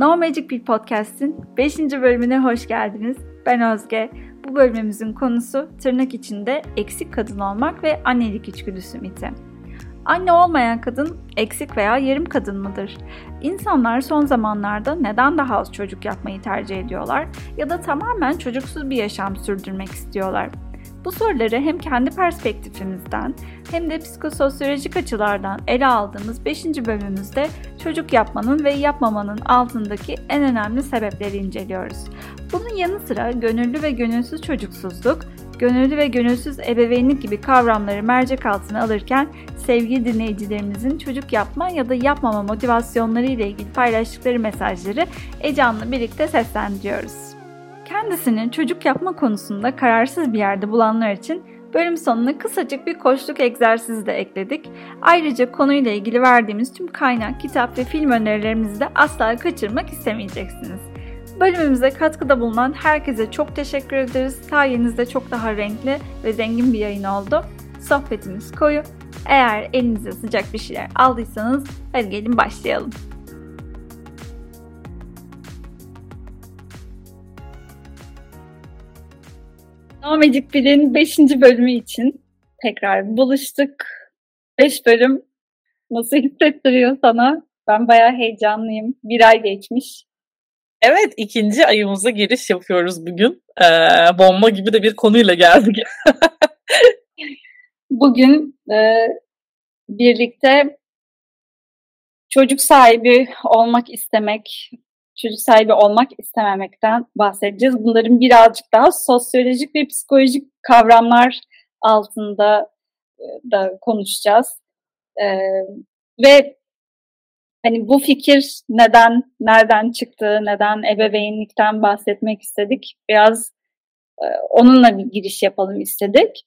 No Magic bir podcast'in 5. bölümüne hoş geldiniz. Ben Özge. Bu bölümümüzün konusu tırnak içinde eksik kadın olmak ve annelik içgüdüsü miti. Anne olmayan kadın eksik veya yarım kadın mıdır? İnsanlar son zamanlarda neden daha az çocuk yapmayı tercih ediyorlar ya da tamamen çocuksuz bir yaşam sürdürmek istiyorlar? Bu soruları hem kendi perspektifimizden hem de psikososyolojik açılardan ele aldığımız 5. bölümümüzde çocuk yapmanın ve yapmamanın altındaki en önemli sebepleri inceliyoruz. Bunun yanı sıra gönüllü ve gönülsüz çocuksuzluk, gönüllü ve gönülsüz ebeveynlik gibi kavramları mercek altına alırken sevgili dinleyicilerimizin çocuk yapma ya da yapmama motivasyonları ile ilgili paylaştıkları mesajları Ecan'la birlikte seslendiriyoruz. Kendisinin çocuk yapma konusunda kararsız bir yerde bulanlar için bölüm sonuna kısacık bir koşluk egzersizi de ekledik. Ayrıca konuyla ilgili verdiğimiz tüm kaynak, kitap ve film önerilerimizi de asla kaçırmak istemeyeceksiniz. Bölümümüze katkıda bulunan herkese çok teşekkür ederiz. Sayenizde çok daha renkli ve zengin bir yayın oldu. Sohbetimiz koyu. Eğer elinize sıcak bir şeyler aldıysanız hadi gelin başlayalım. Magic 1'in 5. bölümü için tekrar buluştuk. 5 bölüm nasıl hissettiriyor sana? Ben bayağı heyecanlıyım. Bir ay geçmiş. Evet ikinci ayımıza giriş yapıyoruz bugün. Ee, bomba gibi de bir konuyla geldik. bugün e, birlikte çocuk sahibi olmak istemek, çocuk sahibi olmak istememekten bahsedeceğiz. Bunların birazcık daha sosyolojik ve psikolojik kavramlar altında e, da konuşacağız. Ee, ve hani bu fikir neden, nereden çıktı, neden ebeveynlikten bahsetmek istedik. Biraz e, onunla bir giriş yapalım istedik.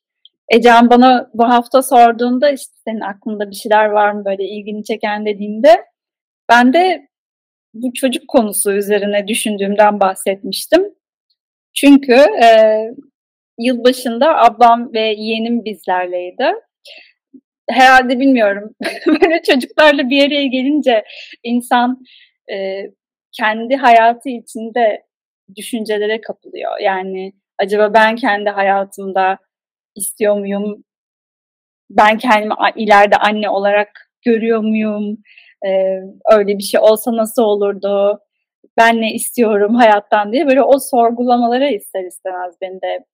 Ecem bana bu hafta sorduğunda işte senin aklında bir şeyler var mı böyle ilgini çeken dediğinde ben de bu çocuk konusu üzerine düşündüğümden bahsetmiştim. Çünkü e, yılbaşında ablam ve yeğenim bizlerleydi. Herhalde bilmiyorum. Böyle çocuklarla bir araya gelince insan e, kendi hayatı içinde düşüncelere kapılıyor. Yani acaba ben kendi hayatımda istiyor muyum? Ben kendimi ileride anne olarak görüyor muyum? Ee, öyle bir şey olsa nasıl olurdu? Ben ne istiyorum hayattan diye böyle o sorgulamalara ister istemez beni de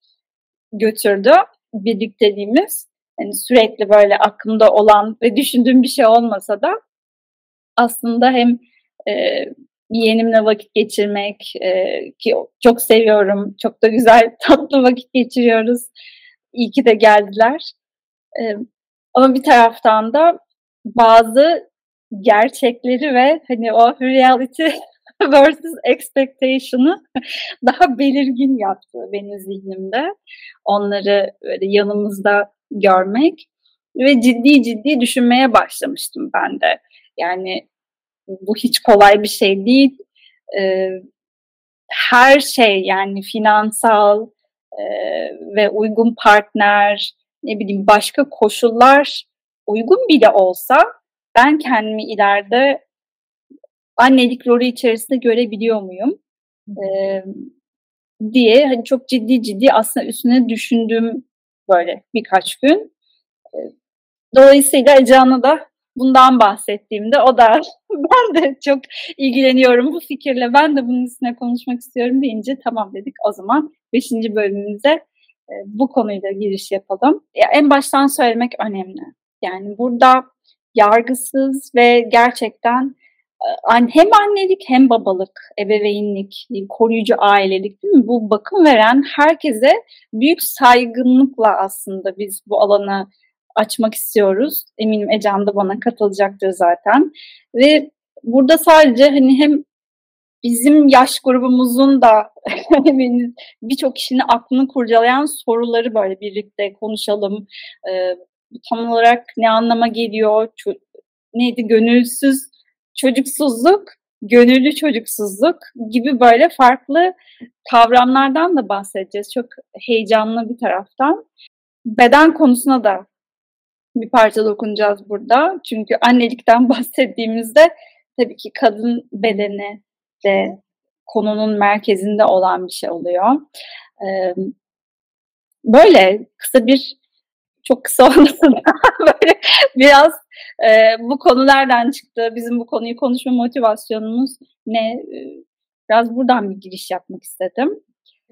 götürdü birlikteliğimiz. Yani sürekli böyle aklımda olan ve düşündüğüm bir şey olmasa da aslında hem e, yeğenimle vakit geçirmek e, ki çok seviyorum. Çok da güzel tatlı vakit geçiriyoruz. İyi ki de geldiler. E, ama bir taraftan da bazı gerçekleri ve hani o reality versus expectation'ı daha belirgin yaptı benim zihnimde. Onları böyle yanımızda görmek ve ciddi ciddi düşünmeye başlamıştım ben de. Yani bu hiç kolay bir şey değil. Ee, her şey yani finansal e, ve uygun partner, ne bileyim başka koşullar uygun bile olsa ben kendimi ileride annelik rolü içerisinde görebiliyor muyum? Ee, diye hani çok ciddi ciddi aslında üstüne düşündüğüm böyle birkaç gün. Dolayısıyla Can'a da bundan bahsettiğimde o da ben de çok ilgileniyorum bu fikirle ben de bunun üstüne konuşmak istiyorum deyince tamam dedik o zaman 5. bölümümüze bu konuyla giriş yapalım. Ya en baştan söylemek önemli. Yani burada yargısız ve gerçekten e, hem annelik hem babalık, ebeveynlik, koruyucu ailelik değil mi? Bu bakım veren herkese büyük saygınlıkla aslında biz bu alanı açmak istiyoruz. Eminim Ecem de bana katılacaktır zaten. Ve burada sadece hani hem bizim yaş grubumuzun da birçok kişinin aklını kurcalayan soruları böyle birlikte konuşalım. Tam olarak ne anlama geliyor? Ço- neydi? Gönülsüz çocuksuzluk, gönüllü çocuksuzluk gibi böyle farklı kavramlardan da bahsedeceğiz. Çok heyecanlı bir taraftan. Beden konusuna da bir parça dokunacağız burada. Çünkü annelikten bahsettiğimizde tabii ki kadın bedeni de konunun merkezinde olan bir şey oluyor. Böyle kısa bir çok kısa olmasın böyle biraz e, bu konu nereden çıktı, bizim bu konuyu konuşma motivasyonumuz ne biraz buradan bir giriş yapmak istedim.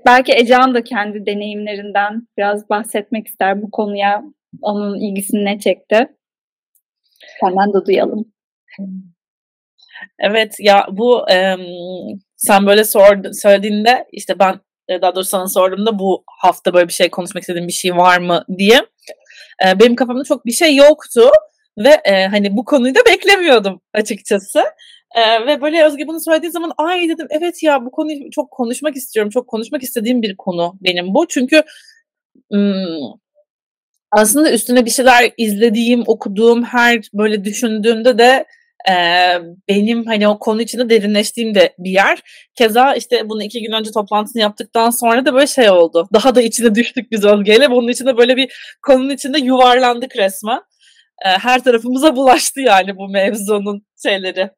Belki Ecehan da kendi deneyimlerinden biraz bahsetmek ister bu konuya, onun ilgisini ne çekti. Senden de duyalım. Evet ya bu e, sen böyle sor, söylediğinde işte ben daha doğrusu sana sorduğumda bu hafta böyle bir şey konuşmak istediğim bir şey var mı diye. E, benim kafamda çok bir şey yoktu ve e, hani bu konuyu da beklemiyordum açıkçası. E, ve böyle Özge bunu söylediği zaman ay dedim evet ya bu konuyu çok konuşmak istiyorum. Çok konuşmak istediğim bir konu benim bu. Çünkü ım, aslında üstüne bir şeyler izlediğim, okuduğum, her böyle düşündüğümde de benim hani o konu içinde derinleştiğim de bir yer. Keza işte bunu iki gün önce toplantısını yaptıktan sonra da böyle şey oldu. Daha da içine düştük biz Özge'yle. Bunun içinde böyle bir konunun içinde yuvarlandık resmen. E, her tarafımıza bulaştı yani bu mevzunun şeyleri.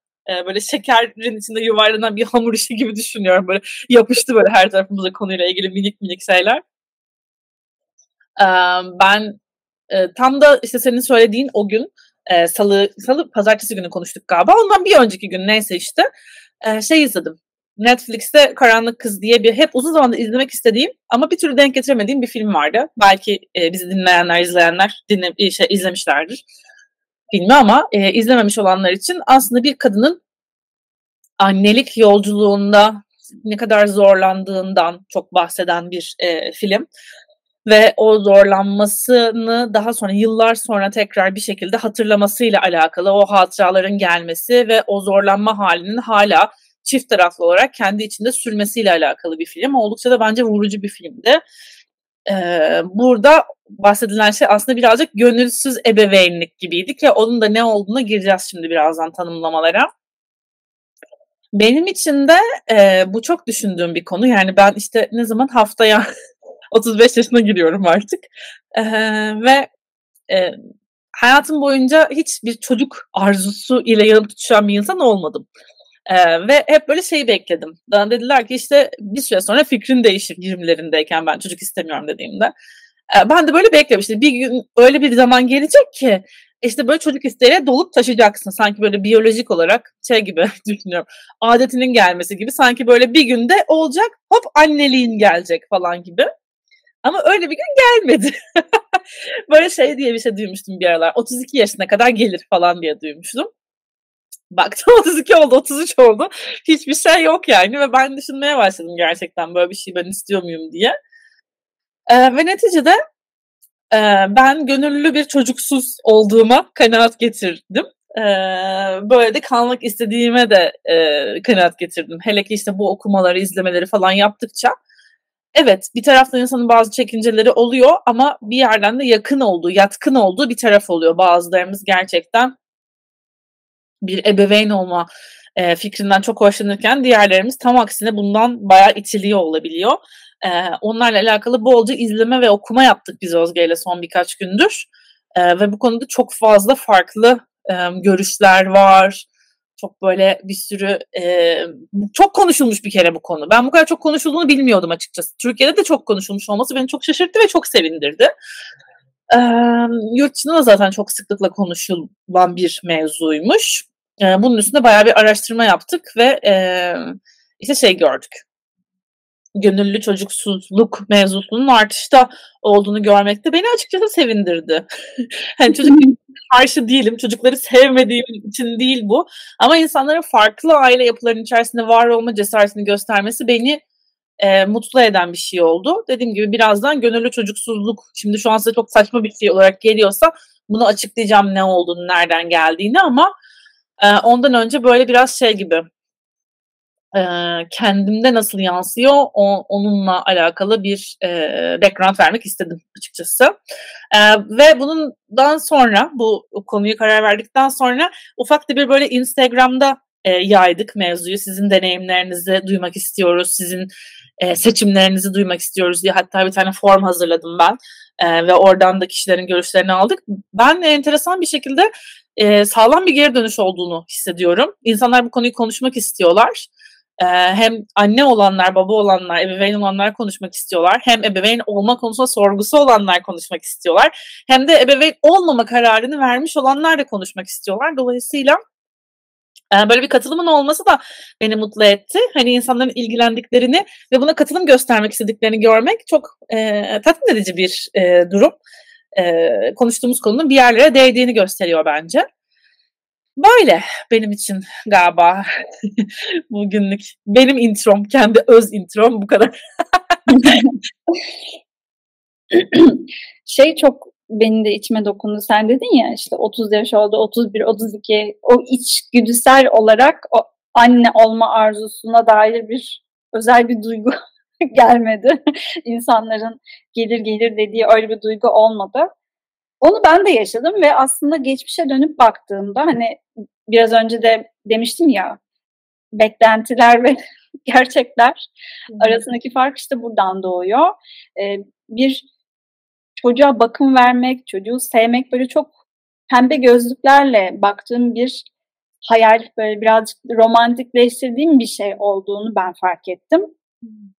Böyle şekerin içinde yuvarlanan bir hamur işi gibi düşünüyorum. Böyle yapıştı böyle her tarafımıza konuyla ilgili minik minik şeyler. Ben tam da işte senin söylediğin o gün e, salı, salı pazartesi günü konuştuk galiba. Ondan bir önceki gün neyse işte e, şey izledim. Netflix'te Karanlık Kız diye bir hep uzun zamandır izlemek istediğim ama bir türlü denk getiremediğim bir film vardı. Belki e, bizi dinleyenler, izleyenler dinle, şey, izlemişlerdir filmi ama e, izlememiş olanlar için aslında bir kadının annelik yolculuğunda ne kadar zorlandığından çok bahseden bir e, film ve o zorlanmasını daha sonra yıllar sonra tekrar bir şekilde hatırlamasıyla alakalı o hatıraların gelmesi ve o zorlanma halinin hala çift taraflı olarak kendi içinde sürmesiyle alakalı bir film. Oldukça da bence vurucu bir filmdi. Ee, burada bahsedilen şey aslında birazcık gönülsüz ebeveynlik gibiydi ki onun da ne olduğuna gireceğiz şimdi birazdan tanımlamalara. Benim için de e, bu çok düşündüğüm bir konu. Yani ben işte ne zaman haftaya 35 yaşına giriyorum artık. E, ve e, hayatım boyunca hiç bir çocuk arzusu ile yanıp tutuşan bir insan olmadım. Ee, ve hep böyle şeyi bekledim. Bana dediler ki işte bir süre sonra fikrin değişir 20'lerindeyken ben çocuk istemiyorum dediğimde. Ee, ben de böyle beklemiştim. Bir gün öyle bir zaman gelecek ki işte böyle çocuk isteğiyle dolup taşıyacaksın. Sanki böyle biyolojik olarak şey gibi düşünüyorum. Adetinin gelmesi gibi sanki böyle bir günde olacak hop anneliğin gelecek falan gibi. Ama öyle bir gün gelmedi. böyle şey diye bir şey duymuştum bir aralar. 32 yaşına kadar gelir falan diye duymuştum. Baktım 32 oldu, 33 oldu. Hiçbir şey yok yani ve ben düşünmeye başladım gerçekten böyle bir şey ben istiyor muyum diye. Ee, ve neticede e, ben gönüllü bir çocuksuz olduğuma kanaat getirdim. Ee, böyle de kalmak istediğime de e, kanaat getirdim. Hele ki işte bu okumaları, izlemeleri falan yaptıkça. Evet bir taraftan insanın bazı çekinceleri oluyor ama bir yerden de yakın olduğu, yatkın olduğu bir taraf oluyor. Bazılarımız gerçekten bir ebeveyn olma e, fikrinden çok hoşlanırken diğerlerimiz tam aksine bundan bayağı itiliyor olabiliyor. E, onlarla alakalı bolca izleme ve okuma yaptık biz Özge ile son birkaç gündür. E, ve bu konuda çok fazla farklı e, görüşler var. Çok böyle bir sürü e, çok konuşulmuş bir kere bu konu. Ben bu kadar çok konuşulduğunu bilmiyordum açıkçası. Türkiye'de de çok konuşulmuş olması beni çok şaşırttı ve çok sevindirdi. E, yurt dışında da zaten çok sıklıkla konuşulan bir mevzuymuş. E, bunun üstünde bayağı bir araştırma yaptık ve e, işte şey gördük. Gönüllü çocuksuzluk mevzusunun artışta olduğunu görmek de beni açıkçası sevindirdi. hani çocuk karşı değilim. Çocukları sevmediğim için değil bu. Ama insanların farklı aile yapılarının içerisinde var olma cesaretini göstermesi beni e, mutlu eden bir şey oldu. Dediğim gibi birazdan gönüllü çocuksuzluk şimdi şu an size çok saçma bir şey olarak geliyorsa bunu açıklayacağım ne olduğunu, nereden geldiğini ama e, ondan önce böyle biraz şey gibi e, kendimde nasıl yansıyor o, onunla alakalı bir e, background vermek istedim açıkçası. E, ve bundan sonra bu konuyu karar verdikten sonra ufak da bir böyle Instagram'da e, yaydık mevzuyu. Sizin deneyimlerinizi duymak istiyoruz. Sizin e, seçimlerinizi duymak istiyoruz diye hatta bir tane form hazırladım ben. E, ve oradan da kişilerin görüşlerini aldık. Ben enteresan bir şekilde e, sağlam bir geri dönüş olduğunu hissediyorum. İnsanlar bu konuyu konuşmak istiyorlar. Ee, hem anne olanlar, baba olanlar, ebeveyn olanlar konuşmak istiyorlar. Hem ebeveyn olma konusunda sorgusu olanlar konuşmak istiyorlar. Hem de ebeveyn olmama kararını vermiş olanlar da konuşmak istiyorlar. Dolayısıyla e, böyle bir katılımın olması da beni mutlu etti. Hani insanların ilgilendiklerini ve buna katılım göstermek istediklerini görmek çok e, tatmin edici bir e, durum. E, konuştuğumuz konunun bir yerlere değdiğini gösteriyor bence. Böyle benim için galiba bugünlük. Benim introm, kendi öz introm bu kadar. şey çok benim de içime dokundu. Sen dedin ya işte 30 yaş oldu, 31, 32 o içgüdüsel olarak o anne olma arzusuna dair bir özel bir duygu gelmedi. İnsanların gelir gelir dediği öyle bir duygu olmadı. Onu ben de yaşadım ve aslında geçmişe dönüp baktığımda hani biraz önce de demiştim ya beklentiler ve gerçekler arasındaki fark işte buradan doğuyor. Ee, bir çocuğa bakım vermek, çocuğu sevmek böyle çok pembe gözlüklerle baktığım bir hayal, böyle birazcık romantikleştirdiğim bir şey olduğunu ben fark ettim.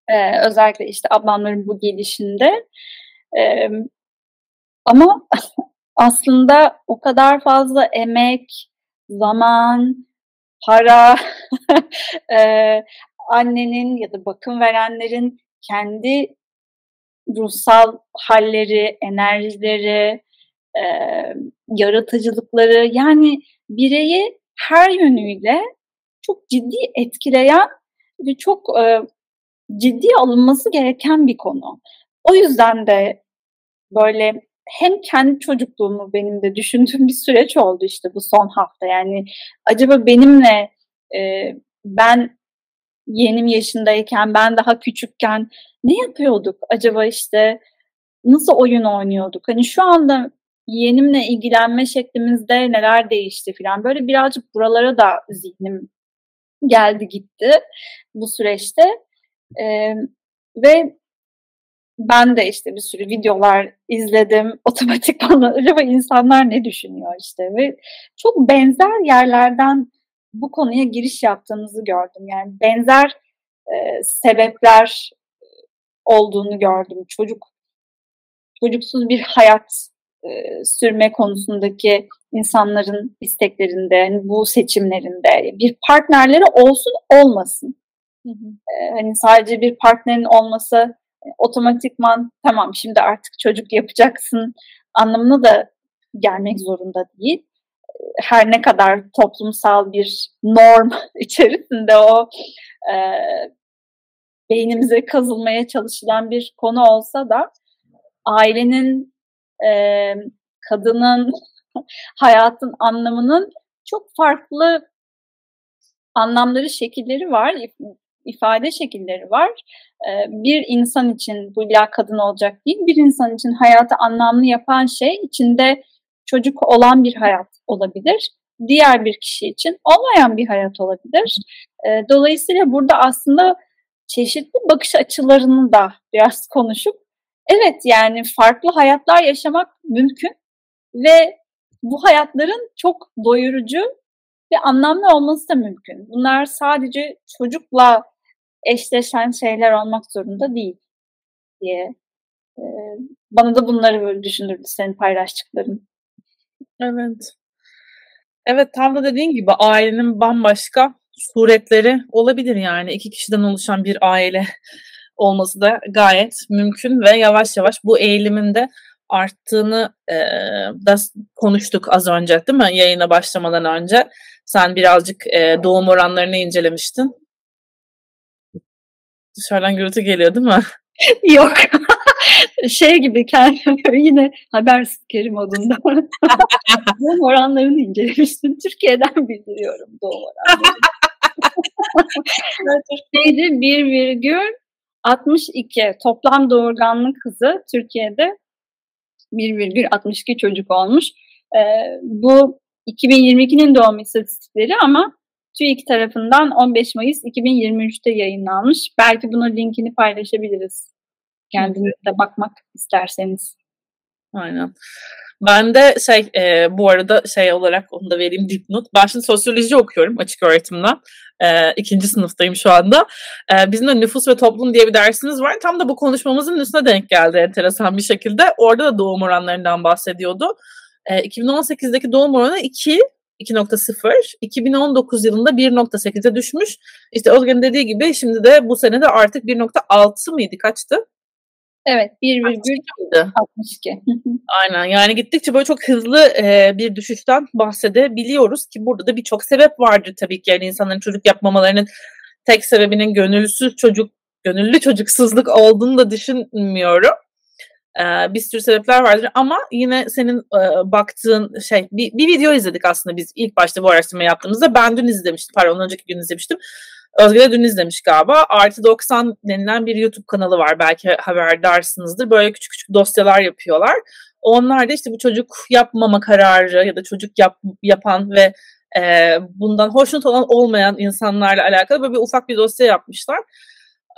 Ee, özellikle işte ablamların bu gelişinde. Ee, ama aslında o kadar fazla emek, zaman, para, e, annenin ya da bakım verenlerin kendi ruhsal halleri, enerjileri, e, yaratıcılıkları yani bireyi her yönüyle çok ciddi etkileyen ve çok e, ciddi alınması gereken bir konu. O yüzden de böyle hem kendi çocukluğumu benim de düşündüğüm bir süreç oldu işte bu son hafta. Yani acaba benimle e, ben yeğenim yaşındayken, ben daha küçükken ne yapıyorduk? Acaba işte nasıl oyun oynuyorduk? Hani şu anda yeğenimle ilgilenme şeklimizde neler değişti falan. Böyle birazcık buralara da zihnim geldi gitti bu süreçte. Ee, ve ben de işte bir sürü videolar izledim. Otomatik bana acaba insanlar ne düşünüyor işte ve çok benzer yerlerden bu konuya giriş yaptığınızı gördüm. Yani benzer e, sebepler olduğunu gördüm. Çocuk çocuksuz bir hayat e, sürme konusundaki insanların isteklerinde, yani bu seçimlerinde bir partnerleri olsun olmasın. Hı hı. E, hani sadece bir partnerin olması e, otomatikman tamam şimdi artık çocuk yapacaksın anlamına da gelmek zorunda değil. Her ne kadar toplumsal bir norm içerisinde o e, beynimize kazılmaya çalışılan bir konu olsa da ailenin e, kadının hayatın anlamının çok farklı anlamları, şekilleri var, ifade şekilleri var. Bir insan için bu illa kadın olacak değil, bir insan için hayatı anlamlı yapan şey içinde çocuk olan bir hayat olabilir. Diğer bir kişi için olmayan bir hayat olabilir. E, dolayısıyla burada aslında çeşitli bakış açılarını da biraz konuşup evet yani farklı hayatlar yaşamak mümkün ve bu hayatların çok doyurucu ve anlamlı olması da mümkün. Bunlar sadece çocukla eşleşen şeyler olmak zorunda değil diye. Ee, bana da bunları böyle düşündürdü senin paylaştıkların. Evet. Evet tam da dediğin gibi ailenin bambaşka suretleri olabilir yani. iki kişiden oluşan bir aile olması da gayet mümkün ve yavaş yavaş bu eğilimin de arttığını e, da konuştuk az önce değil mi yayına başlamadan önce. Sen birazcık e, doğum oranlarını incelemiştin. Dışarıdan gürültü geliyor değil mi? Yok. şey gibi kendimi yine haber spikeri modunda. doğum oranlarını incelemiştim. Türkiye'den bildiriyorum doğum oranlarını. Türkiye'de 1,62 toplam doğurganlık hızı Türkiye'de 1,62 çocuk olmuş. Ee, bu 2022'nin doğum istatistikleri ama TÜİK tarafından 15 Mayıs 2023'te yayınlanmış. Belki bunun linkini paylaşabiliriz kendinize bakmak isterseniz. Aynen. Ben de şey e, bu arada şey olarak onu da vereyim dipnot. Ben şimdi sosyoloji okuyorum açık öğretimden. E, ikinci sınıftayım şu anda. E, bizim de nüfus ve toplum diye bir dersimiz var. Tam da bu konuşmamızın üstüne denk geldi enteresan bir şekilde. Orada da doğum oranlarından bahsediyordu. E, 2018'deki doğum oranı 2 2.0. 2019 yılında 1.8'e düşmüş. İşte Özge'nin dediği gibi şimdi de bu sene de artık 1.6 mıydı? Kaçtı? Evet 1,62. Aynen yani gittikçe böyle çok hızlı e, bir düşüşten bahsedebiliyoruz ki burada da birçok sebep vardır tabii ki. Yani insanların çocuk yapmamalarının tek sebebinin gönüllüsüz çocuk, gönüllü çocuksuzluk olduğunu da düşünmüyorum. Ee, bir sürü sebepler vardır ama yine senin e, baktığın şey bir, bir video izledik aslında biz ilk başta bu araştırma yaptığımızda ben dün izlemiştim pardon önceki gün izlemiştim Özge de dün izlemiş galiba. Artı 90 denilen bir YouTube kanalı var. Belki haberdarsınızdır. Böyle küçük küçük dosyalar yapıyorlar. Onlar da işte bu çocuk yapmama kararı ya da çocuk yap, yapan ve e, bundan hoşnut olan olmayan insanlarla alakalı böyle bir ufak bir dosya yapmışlar.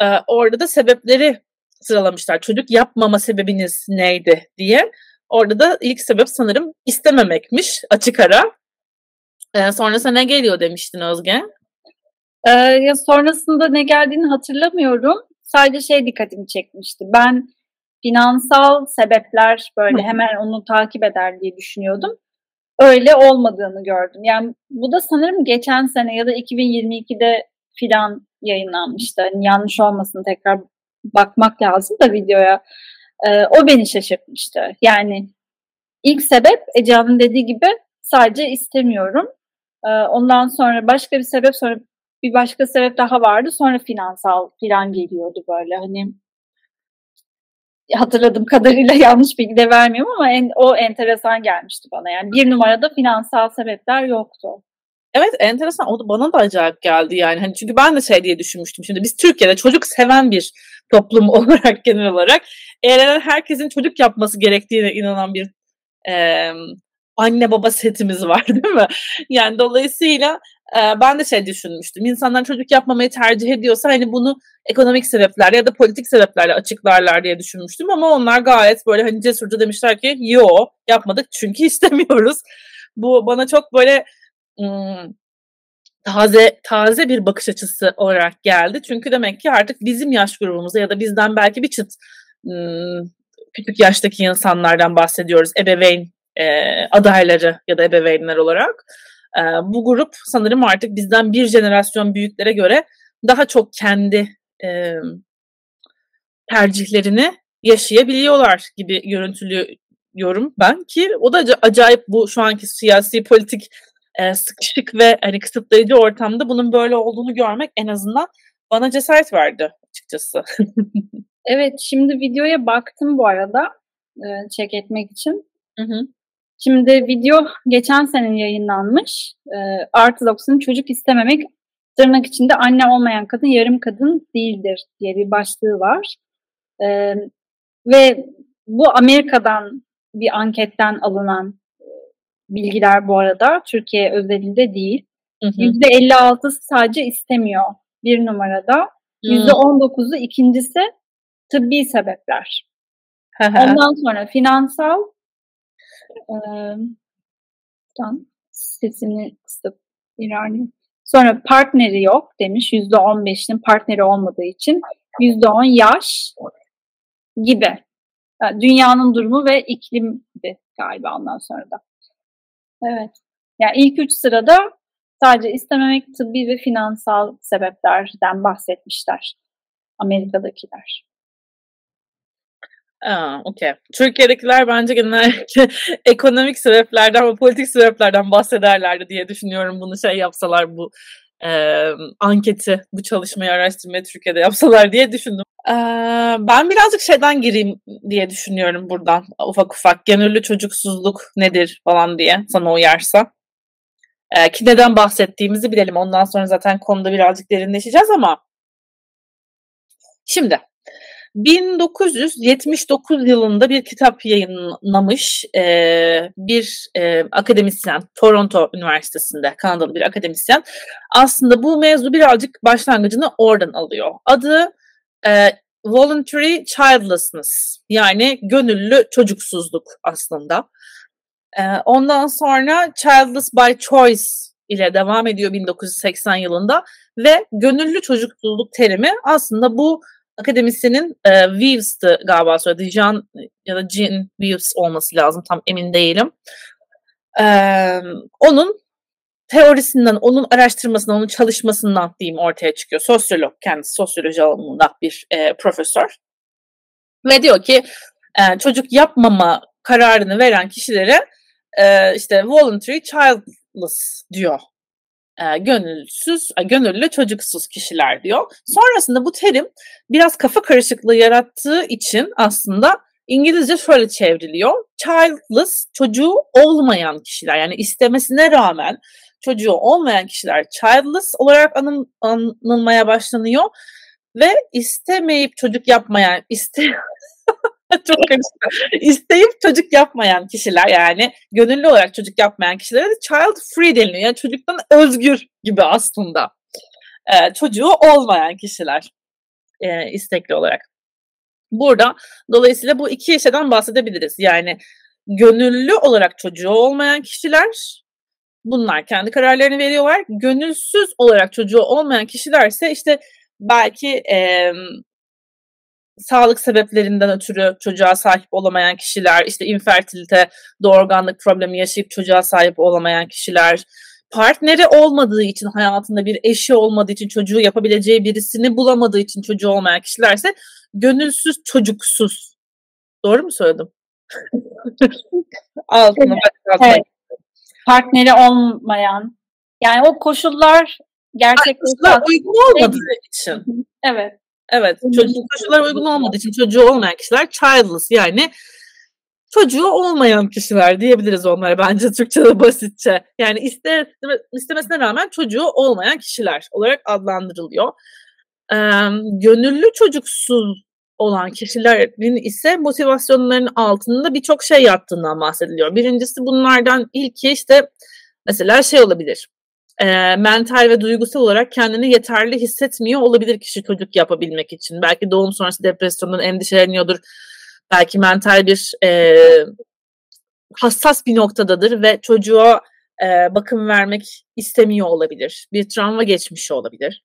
E, orada da sebepleri sıralamışlar. Çocuk yapmama sebebiniz neydi diye. Orada da ilk sebep sanırım istememekmiş açık ara. E, sonrasında ne geliyor demiştin Özge? Ee, ya sonrasında ne geldiğini hatırlamıyorum. Sadece şey dikkatimi çekmişti. Ben finansal sebepler böyle hemen onu takip eder diye düşünüyordum. Öyle olmadığını gördüm. Yani bu da sanırım geçen sene ya da 2022'de filan yayınlanmıştı. Hani yanlış olmasın tekrar bakmak lazım da videoya. Ee, o beni şaşırtmıştı. Yani ilk sebep Ece'nin dediği gibi sadece istemiyorum. Ee, ondan sonra başka bir sebep sonra bir başka sebep daha vardı. Sonra finansal filan geliyordu böyle hani hatırladığım kadarıyla yanlış bilgi de vermiyorum ama en, o enteresan gelmişti bana. Yani bir numarada finansal sebepler yoktu. Evet enteresan. O da bana da acayip geldi yani. Hani çünkü ben de şey diye düşünmüştüm. Şimdi biz Türkiye'de çocuk seven bir toplum olarak genel olarak eğer herkesin çocuk yapması gerektiğine inanan bir e, anne baba setimiz var değil mi? Yani dolayısıyla e, ben de şey düşünmüştüm. İnsanlar çocuk yapmamayı tercih ediyorsa hani bunu ekonomik sebepler ya da politik sebeplerle açıklarlar diye düşünmüştüm ama onlar gayet böyle hani cesurca demişler ki yo yapmadık çünkü istemiyoruz. Bu bana çok böyle ım, taze taze bir bakış açısı olarak geldi. Çünkü demek ki artık bizim yaş grubumuzda ya da bizden belki bir çıt küçük yaştaki insanlardan bahsediyoruz. Ebeveyn e, adayları ya da ebeveynler olarak. E, bu grup sanırım artık bizden bir jenerasyon büyüklere göre daha çok kendi e, tercihlerini yaşayabiliyorlar gibi görüntülüyorum ben ki o da acayip bu şu anki siyasi politik e, sıkışık ve hani kısıtlayıcı ortamda bunun böyle olduğunu görmek en azından bana cesaret verdi açıkçası. evet şimdi videoya baktım bu arada e, check etmek için. Hı hı. Şimdi video geçen sene yayınlanmış. E, artı 90 çocuk istememek tırnak içinde anne olmayan kadın yarım kadın değildir diye bir başlığı var. E, ve bu Amerika'dan bir anketten alınan bilgiler bu arada. Türkiye özelinde değil. Yüzde 56'sı sadece istemiyor bir numarada. Yüzde 19'u ikincisi tıbbi sebepler. Ondan sonra finansal tam sesini kısıp irani. Sonra partneri yok demiş. Yüzde on beşinin partneri olmadığı için. Yüzde on yaş gibi. Yani dünyanın durumu ve iklimdi galiba ondan sonra da. Evet. Yani ilk üç sırada sadece istememek tıbbi ve finansal sebeplerden bahsetmişler. Amerika'dakiler. Aa, okay. Türkiye'dekiler bence genellikle ekonomik sebeplerden ve politik sebeplerden bahsederlerdi diye düşünüyorum. Bunu şey yapsalar bu e, anketi, bu çalışmayı, araştırmayı Türkiye'de yapsalar diye düşündüm. E, ben birazcık şeyden gireyim diye düşünüyorum buradan ufak ufak. Gönüllü çocuksuzluk nedir falan diye sana uyarsa. E, ki neden bahsettiğimizi bilelim. Ondan sonra zaten konuda birazcık derinleşeceğiz ama Şimdi 1979 yılında bir kitap yayınlamış e, bir e, akademisyen, Toronto Üniversitesi'nde Kanadalı bir akademisyen. Aslında bu mevzu birazcık başlangıcını oradan alıyor. Adı e, Voluntary Childlessness yani gönüllü çocuksuzluk aslında. E, ondan sonra Childless by Choice ile devam ediyor 1980 yılında ve gönüllü çocukçuluk terimi aslında bu akademisyenin e, Weaves'tı galiba söyledi. Jean ya da Jean Weaves olması lazım tam emin değilim. E, onun teorisinden, onun araştırmasından, onun çalışmasından diyeyim ortaya çıkıyor. Sosyolog, kendisi sosyoloji alanında bir e, profesör. Ve diyor ki e, çocuk yapmama kararını veren kişilere e, işte voluntary childless diyor. E, gönülsüz, e, gönüllü çocuksuz kişiler diyor. Sonrasında bu terim biraz kafa karışıklığı yarattığı için aslında İngilizce şöyle çevriliyor. Childless, çocuğu olmayan kişiler yani istemesine rağmen çocuğu olmayan kişiler childless olarak anın, anılmaya başlanıyor ve istemeyip çocuk yapmayan, iste çok karıştı. İsteyip çocuk yapmayan kişiler yani gönüllü olarak çocuk yapmayan kişilere de child free deniliyor. Yani çocuktan özgür gibi aslında. Ee, çocuğu olmayan kişiler e, istekli olarak. Burada dolayısıyla bu iki şeyden bahsedebiliriz. Yani gönüllü olarak çocuğu olmayan kişiler bunlar kendi kararlarını veriyorlar. Gönülsüz olarak çocuğu olmayan kişiler ise işte belki e, sağlık sebeplerinden ötürü çocuğa sahip olamayan kişiler, işte infertilite, doğurganlık problemi yaşayıp çocuğa sahip olamayan kişiler, partneri olmadığı için hayatında bir eşi olmadığı için çocuğu yapabileceği birisini bulamadığı için çocuğu olmayan kişilerse gönülsüz çocuksuz. Doğru mu söyledim? Altına evet. evet. Partneri olmayan yani o koşullar gerçekten uygun olmadığı için. evet. Evet. Çocuk koşullar uygun olmadığı için çocuğu olmayan kişiler childless yani çocuğu olmayan kişiler diyebiliriz onlara bence Türkçe'de basitçe. Yani iste, istemesine rağmen çocuğu olmayan kişiler olarak adlandırılıyor. Ee, gönüllü çocuksuz olan kişilerin ise motivasyonlarının altında birçok şey yattığından bahsediliyor. Birincisi bunlardan ilki işte mesela şey olabilir e, mental ve duygusal olarak kendini yeterli hissetmiyor olabilir kişi çocuk yapabilmek için. Belki doğum sonrası depresyondan endişeleniyordur. Belki mental bir e, hassas bir noktadadır ve çocuğa e, bakım vermek istemiyor olabilir. Bir travma geçmişi olabilir.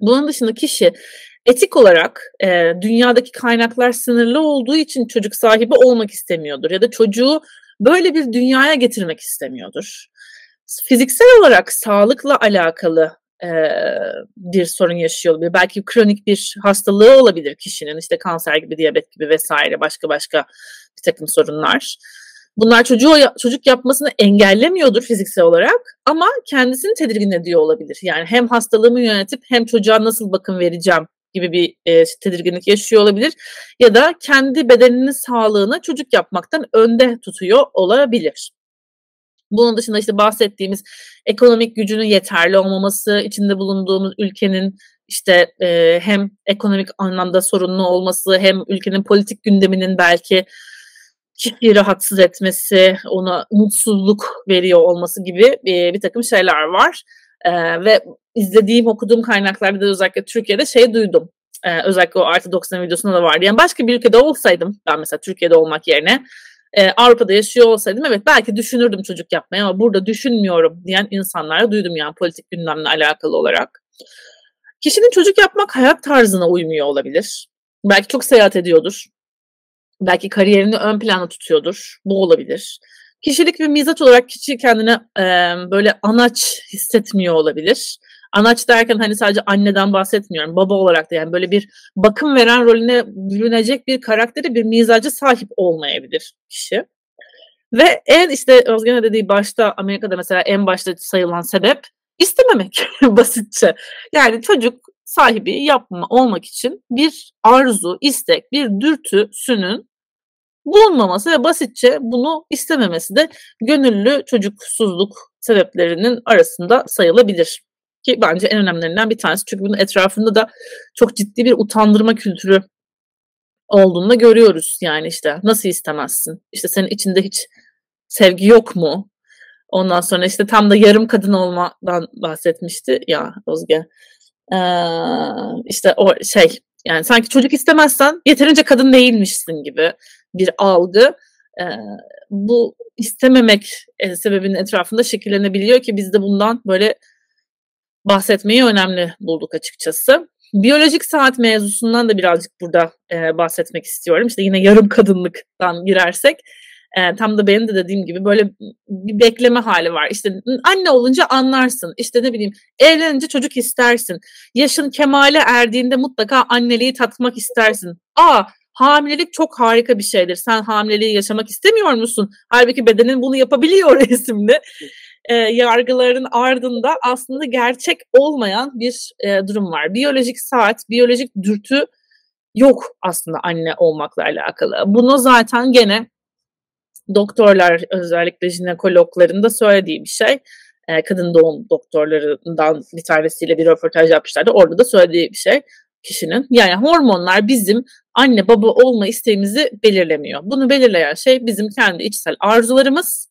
Bunun dışında kişi etik olarak e, dünyadaki kaynaklar sınırlı olduğu için çocuk sahibi olmak istemiyordur ya da çocuğu böyle bir dünyaya getirmek istemiyordur fiziksel olarak sağlıkla alakalı e, bir sorun yaşıyor olabilir. Belki kronik bir hastalığı olabilir kişinin işte kanser gibi, diyabet gibi vesaire başka başka bir takım sorunlar. Bunlar çocuğu çocuk yapmasını engellemiyordur fiziksel olarak ama kendisini tedirgin ediyor olabilir. Yani hem hastalığımı yönetip hem çocuğa nasıl bakım vereceğim gibi bir e, tedirginlik yaşıyor olabilir ya da kendi bedeninin sağlığını çocuk yapmaktan önde tutuyor olabilir. Bunun dışında işte bahsettiğimiz ekonomik gücünün yeterli olmaması, içinde bulunduğumuz ülkenin işte e, hem ekonomik anlamda sorunlu olması hem ülkenin politik gündeminin belki kişiyi rahatsız etmesi, ona mutsuzluk veriyor olması gibi e, bir takım şeyler var. E, ve izlediğim, okuduğum kaynaklarda da özellikle Türkiye'de şey duydum. E, özellikle o artı 90 videosunda da vardı. Yani başka bir ülkede olsaydım, ben mesela Türkiye'de olmak yerine e, Avrupa'da yaşıyor olsaydım evet belki düşünürdüm çocuk yapmayı ama burada düşünmüyorum diyen insanlara duydum yani politik gündemle alakalı olarak. Kişinin çocuk yapmak hayat tarzına uymuyor olabilir. Belki çok seyahat ediyordur. Belki kariyerini ön plana tutuyordur. Bu olabilir. Kişilik ve mizaç olarak kişi kendine e, böyle anaç hissetmiyor olabilir. Anaç derken hani sadece anneden bahsetmiyorum. Baba olarak da yani böyle bir bakım veren rolüne bürünecek bir karakteri, bir mizacı sahip olmayabilir kişi. Ve en işte Özgen'e dediği başta Amerika'da mesela en başta sayılan sebep istememek basitçe. Yani çocuk sahibi yapma olmak için bir arzu, istek, bir dürtüsünün bulunmaması ve basitçe bunu istememesi de gönüllü çocuksuzluk sebeplerinin arasında sayılabilir. Ki bence en önemlilerinden bir tanesi. Çünkü bunun etrafında da çok ciddi bir utandırma kültürü olduğunu da görüyoruz. Yani işte nasıl istemezsin? İşte senin içinde hiç sevgi yok mu? Ondan sonra işte tam da yarım kadın olmadan bahsetmişti ya Özge. Ee, işte o şey yani sanki çocuk istemezsen yeterince kadın değilmişsin gibi bir algı. Ee, bu istememek e, sebebinin etrafında şekillenebiliyor ki biz de bundan böyle bahsetmeyi önemli bulduk açıkçası. Biyolojik saat mevzusundan da birazcık burada e, bahsetmek istiyorum. İşte yine yarım kadınlıktan girersek e, tam da benim de dediğim gibi böyle bir bekleme hali var. İşte anne olunca anlarsın. İşte ne bileyim evlenince çocuk istersin. Yaşın kemale erdiğinde mutlaka anneliği tatmak istersin. Aa hamilelik çok harika bir şeydir. Sen hamileliği yaşamak istemiyor musun? Halbuki bedenin bunu yapabiliyor isimli e, yargıların ardında aslında gerçek olmayan bir e, durum var. Biyolojik saat, biyolojik dürtü yok aslında anne olmakla alakalı. Bunu zaten gene doktorlar özellikle jinekologların da söylediği bir şey. E, kadın doğum doktorlarından bir tanesiyle bir röportaj yapmışlardı. Orada da söylediği bir şey kişinin. Yani hormonlar bizim anne baba olma isteğimizi belirlemiyor. Bunu belirleyen şey bizim kendi içsel arzularımız,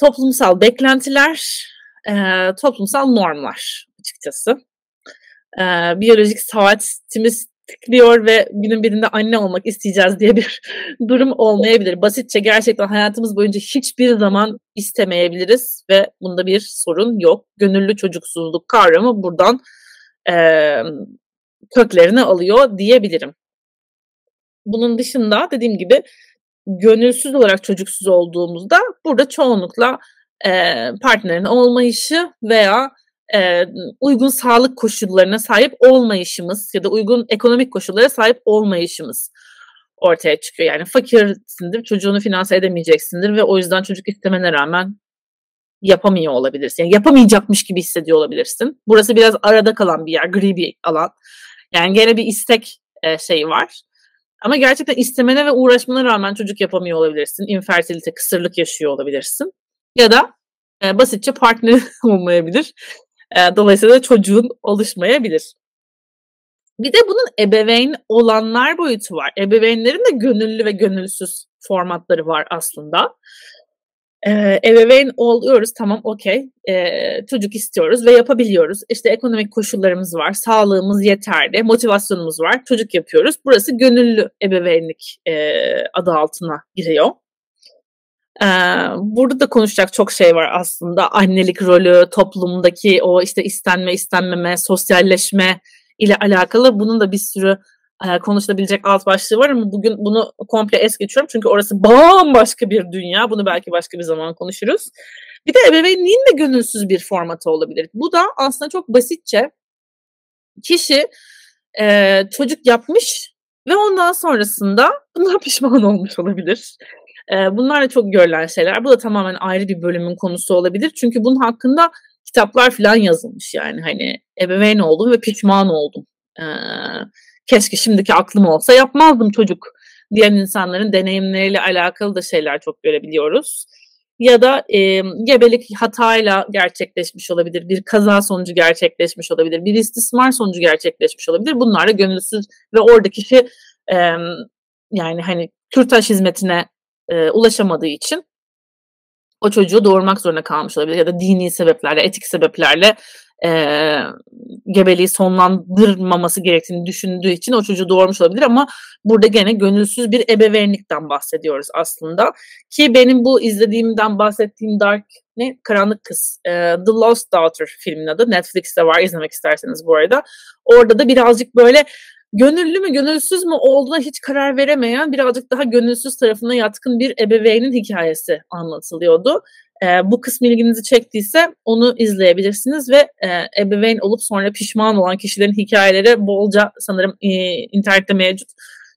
toplumsal beklentiler, e, toplumsal normlar açıkçası. E, biyolojik saatimiz tıklıyor ve günün birinde anne olmak isteyeceğiz diye bir durum olmayabilir. Basitçe gerçekten hayatımız boyunca hiçbir zaman istemeyebiliriz ve bunda bir sorun yok. Gönüllü çocuksuzluk kavramı buradan e, köklerini alıyor diyebilirim. Bunun dışında dediğim gibi gönülsüz olarak çocuksuz olduğumuzda burada çoğunlukla e, partnerin olmayışı veya e, uygun sağlık koşullarına sahip olmayışımız ya da uygun ekonomik koşullara sahip olmayışımız ortaya çıkıyor. Yani fakirsindir, çocuğunu finanse edemeyeceksindir ve o yüzden çocuk istemene rağmen yapamıyor olabilirsin. Yani yapamayacakmış gibi hissediyor olabilirsin. Burası biraz arada kalan bir yer, gri bir alan. Yani gene bir istek e, şeyi var. Ama gerçekten istemene ve uğraşmana rağmen çocuk yapamıyor olabilirsin. İnfertilite, kısırlık yaşıyor olabilirsin. Ya da e, basitçe partner olmayabilir. E, dolayısıyla çocuğun oluşmayabilir. Bir de bunun ebeveyn olanlar boyutu var. Ebeveynlerin de gönüllü ve gönülsüz formatları var aslında. Ee, ebeveyn oluyoruz tamam okey ee, çocuk istiyoruz ve yapabiliyoruz. İşte ekonomik koşullarımız var, sağlığımız yeterli, motivasyonumuz var, çocuk yapıyoruz. Burası gönüllü ebeveynlik e, adı altına giriyor. Ee, burada da konuşacak çok şey var aslında. Annelik rolü, toplumdaki o işte istenme, istenmeme, sosyalleşme ile alakalı bunun da bir sürü e, konuşulabilecek alt başlığı var ama bugün bunu komple es geçiyorum. Çünkü orası bambaşka bir dünya. Bunu belki başka bir zaman konuşuruz. Bir de ebeveynliğin de gönülsüz bir formatı olabilir. Bu da aslında çok basitçe kişi e, çocuk yapmış ve ondan sonrasında bundan pişman olmuş olabilir. E, bunlar da çok görülen şeyler. Bu da tamamen ayrı bir bölümün konusu olabilir. Çünkü bunun hakkında kitaplar falan yazılmış yani hani ebeveyn oldum ve pişman oldum. E, keşke şimdiki aklım olsa yapmazdım çocuk diyen insanların deneyimleriyle alakalı da şeyler çok görebiliyoruz. Ya da e, gebelik hatayla gerçekleşmiş olabilir, bir kaza sonucu gerçekleşmiş olabilir, bir istismar sonucu gerçekleşmiş olabilir. Bunlar da gönülsüz ve orada kişi e, yani hani kürtaj hizmetine e, ulaşamadığı için o çocuğu doğurmak zorunda kalmış olabilir ya da dini sebeplerle, etik sebeplerle e, gebeliği sonlandırmaması gerektiğini düşündüğü için o çocuğu doğurmuş olabilir ama burada gene gönülsüz bir ebeveynlikten bahsediyoruz aslında. Ki benim bu izlediğimden bahsettiğim Dark ne? Karanlık Kız. E, The Lost Daughter filmin adı. Netflix'te var izlemek isterseniz bu arada. Orada da birazcık böyle gönüllü mü gönülsüz mü olduğuna hiç karar veremeyen birazcık daha gönülsüz tarafına yatkın bir ebeveynin hikayesi anlatılıyordu. E, bu kısmı ilginizi çektiyse onu izleyebilirsiniz ve e, ebeveyn olup sonra pişman olan kişilerin hikayeleri bolca sanırım e, internette mevcut.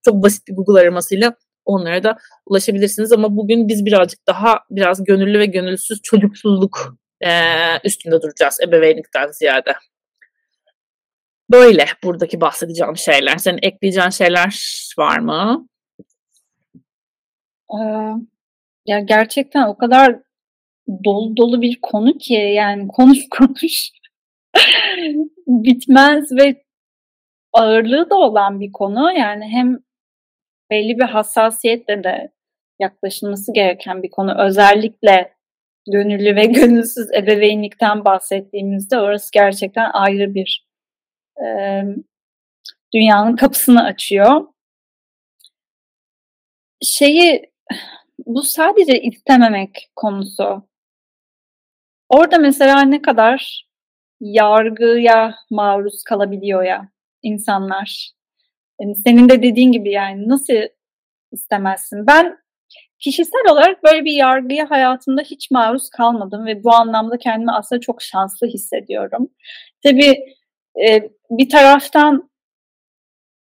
Çok basit bir Google aramasıyla onlara da ulaşabilirsiniz ama bugün biz birazcık daha biraz gönüllü ve gönülsüz çocuksuzluk e, üstünde duracağız ebeveynlikten ziyade. Böyle buradaki bahsedeceğim şeyler. Senin ekleyeceğin şeyler var mı? Ee, ya gerçekten o kadar dolu dolu bir konu ki yani konuş konuş bitmez ve ağırlığı da olan bir konu. Yani hem belli bir hassasiyetle de yaklaşılması gereken bir konu. Özellikle gönüllü ve gönülsüz ebeveynlikten bahsettiğimizde orası gerçekten ayrı bir e, dünyanın kapısını açıyor. Şeyi bu sadece istememek konusu. Orada mesela ne kadar yargıya maruz kalabiliyor ya insanlar. Yani senin de dediğin gibi yani nasıl istemezsin? Ben kişisel olarak böyle bir yargıya hayatımda hiç maruz kalmadım ve bu anlamda kendimi aslında çok şanslı hissediyorum. Tabii e, bir taraftan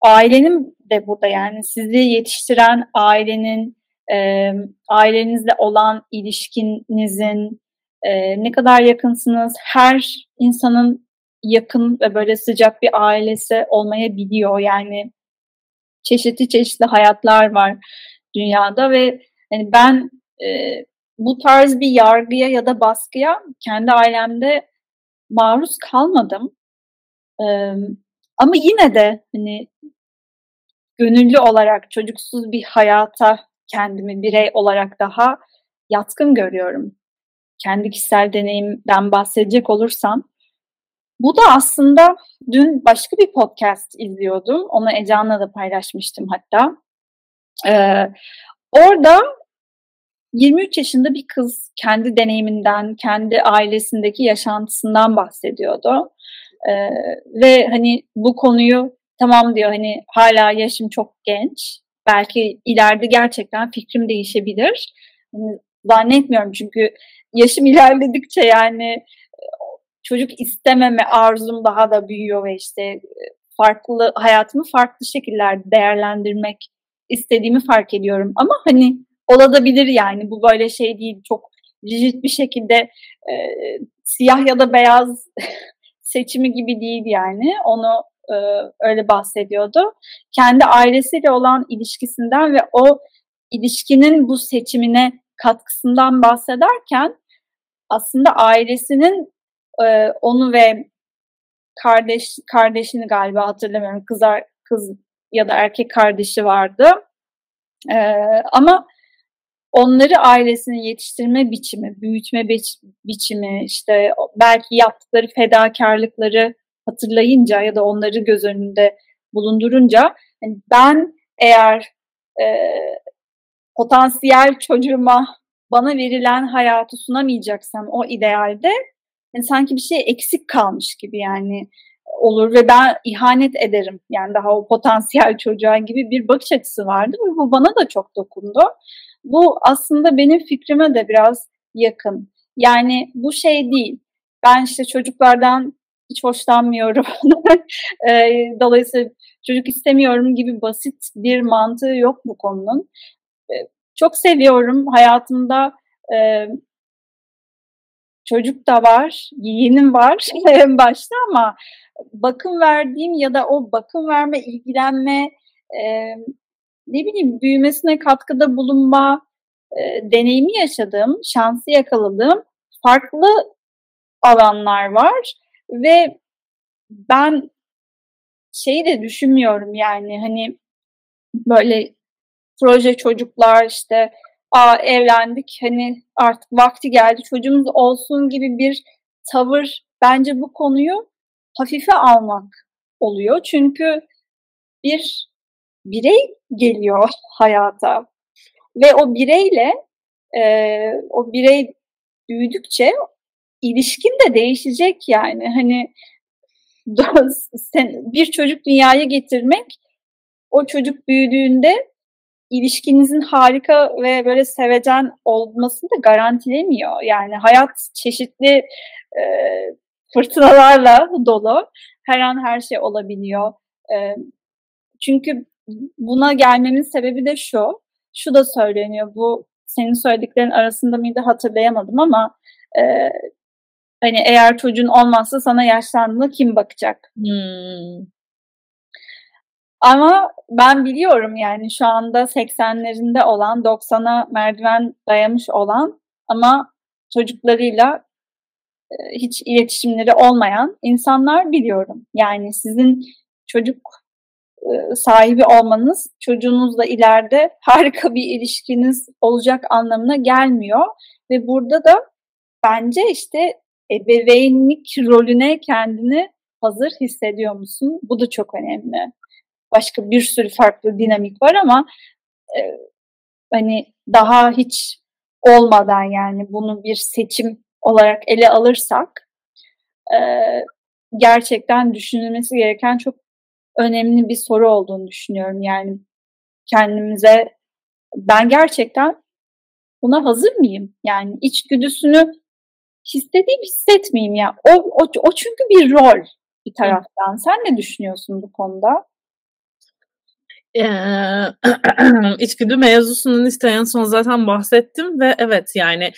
ailenin de burada yani sizi yetiştiren ailenin, e, ailenizle olan ilişkinizin e, ne kadar yakınsınız, her insanın yakın ve böyle sıcak bir ailesi olmayabiliyor. Yani çeşitli çeşitli hayatlar var dünyada ve yani ben e, bu tarz bir yargıya ya da baskıya kendi ailemde maruz kalmadım. E, ama yine de hani gönüllü olarak çocuksuz bir hayata kendimi birey olarak daha yatkın görüyorum. Kendi kişisel deneyimden bahsedecek olursam bu da aslında dün başka bir podcast izliyordum. Onu Ecan'la da paylaşmıştım hatta. Ee, orada 23 yaşında bir kız kendi deneyiminden, kendi ailesindeki yaşantısından bahsediyordu. Ee, ve hani bu konuyu tamam diyor hani hala yaşım çok genç. Belki ileride gerçekten fikrim değişebilir. Hani zannetmiyorum çünkü yaşım ilerledikçe yani çocuk istememe arzum daha da büyüyor ve işte e, farklı hayatımı farklı şekillerde değerlendirmek istediğimi fark ediyorum. Ama hani olabilir yani bu böyle şey değil çok rigid bir şekilde e, siyah ya da beyaz seçimi gibi değil yani onu e, öyle bahsediyordu. Kendi ailesiyle olan ilişkisinden ve o ilişkinin bu seçimine katkısından bahsederken aslında ailesinin e, onu ve kardeş kardeşini galiba hatırlamıyorum kızar kız ya da erkek kardeşi vardı. E, ama onları ailesinin yetiştirme biçimi, büyütme biç, biçimi, işte belki yaptıkları fedakarlıkları hatırlayınca ya da onları göz önünde bulundurunca yani ben eğer e, potansiyel çocuğuma bana verilen hayatı sunamayacaksam o idealde yani sanki bir şey eksik kalmış gibi yani olur ve ben ihanet ederim yani daha o potansiyel çocuğa gibi bir bakış açısı vardı ve bu bana da çok dokundu. Bu aslında benim fikrime de biraz yakın. Yani bu şey değil. Ben işte çocuklardan hiç hoşlanmıyorum. Dolayısıyla çocuk istemiyorum gibi basit bir mantığı yok bu konunun. Çok seviyorum. Hayatımda çocuk da var, yeğenim var en başta ama bakım verdiğim ya da o bakım verme, ilgilenme, e, ne bileyim büyümesine katkıda bulunma e, deneyimi yaşadığım, şansı yakaladığım farklı alanlar var ve ben şeyi de düşünmüyorum yani hani böyle proje çocuklar işte Aa, evlendik hani artık vakti geldi çocuğumuz olsun gibi bir tavır bence bu konuyu hafife almak oluyor. Çünkü bir birey geliyor hayata ve o bireyle e, o birey büyüdükçe ilişkin de değişecek yani hani bir çocuk dünyaya getirmek o çocuk büyüdüğünde ilişkinizin harika ve böyle sevecen olmasını da garantilemiyor. Yani hayat çeşitli e, fırtınalarla dolu. Her an her şey olabiliyor. E, çünkü buna gelmemin sebebi de şu. Şu da söyleniyor. Bu senin söylediklerin arasında mıydı hatırlayamadım ama e, hani eğer çocuğun olmazsa sana yaşlandığında kim bakacak? Hmm. Ama ben biliyorum yani şu anda 80'lerinde olan, 90'a merdiven dayamış olan ama çocuklarıyla e, hiç iletişimleri olmayan insanlar biliyorum. Yani sizin çocuk e, sahibi olmanız çocuğunuzla ileride harika bir ilişkiniz olacak anlamına gelmiyor ve burada da bence işte ebeveynlik rolüne kendini hazır hissediyor musun? Bu da çok önemli başka bir sürü farklı dinamik var ama e, hani daha hiç olmadan yani bunu bir seçim olarak ele alırsak e, gerçekten düşünülmesi gereken çok önemli bir soru olduğunu düşünüyorum. Yani kendimize ben gerçekten buna hazır mıyım? Yani içgüdüsünü hissedeyim hissetmeyeyim ya. O, o, o çünkü bir rol bir taraftan. Sen ne düşünüyorsun bu konuda? Ee, içgüdü mevzusundan işte en son zaten bahsettim ve evet yani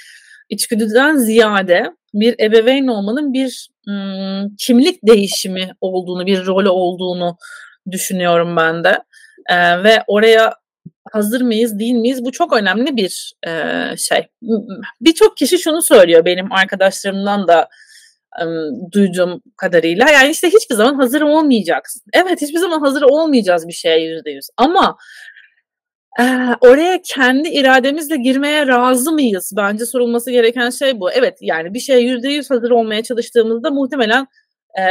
içgüdüden ziyade bir ebeveyn olmanın bir ım, kimlik değişimi olduğunu, bir rolü olduğunu düşünüyorum ben de. Ee, ve oraya hazır mıyız değil miyiz bu çok önemli bir e, şey. Birçok kişi şunu söylüyor benim arkadaşlarımdan da duyduğum kadarıyla. Yani işte hiçbir zaman hazır olmayacaksın. Evet hiçbir zaman hazır olmayacağız bir şeye yüzde yüz. Ama e, oraya kendi irademizle girmeye razı mıyız? Bence sorulması gereken şey bu. Evet yani bir şeye yüzde yüz hazır olmaya çalıştığımızda muhtemelen e,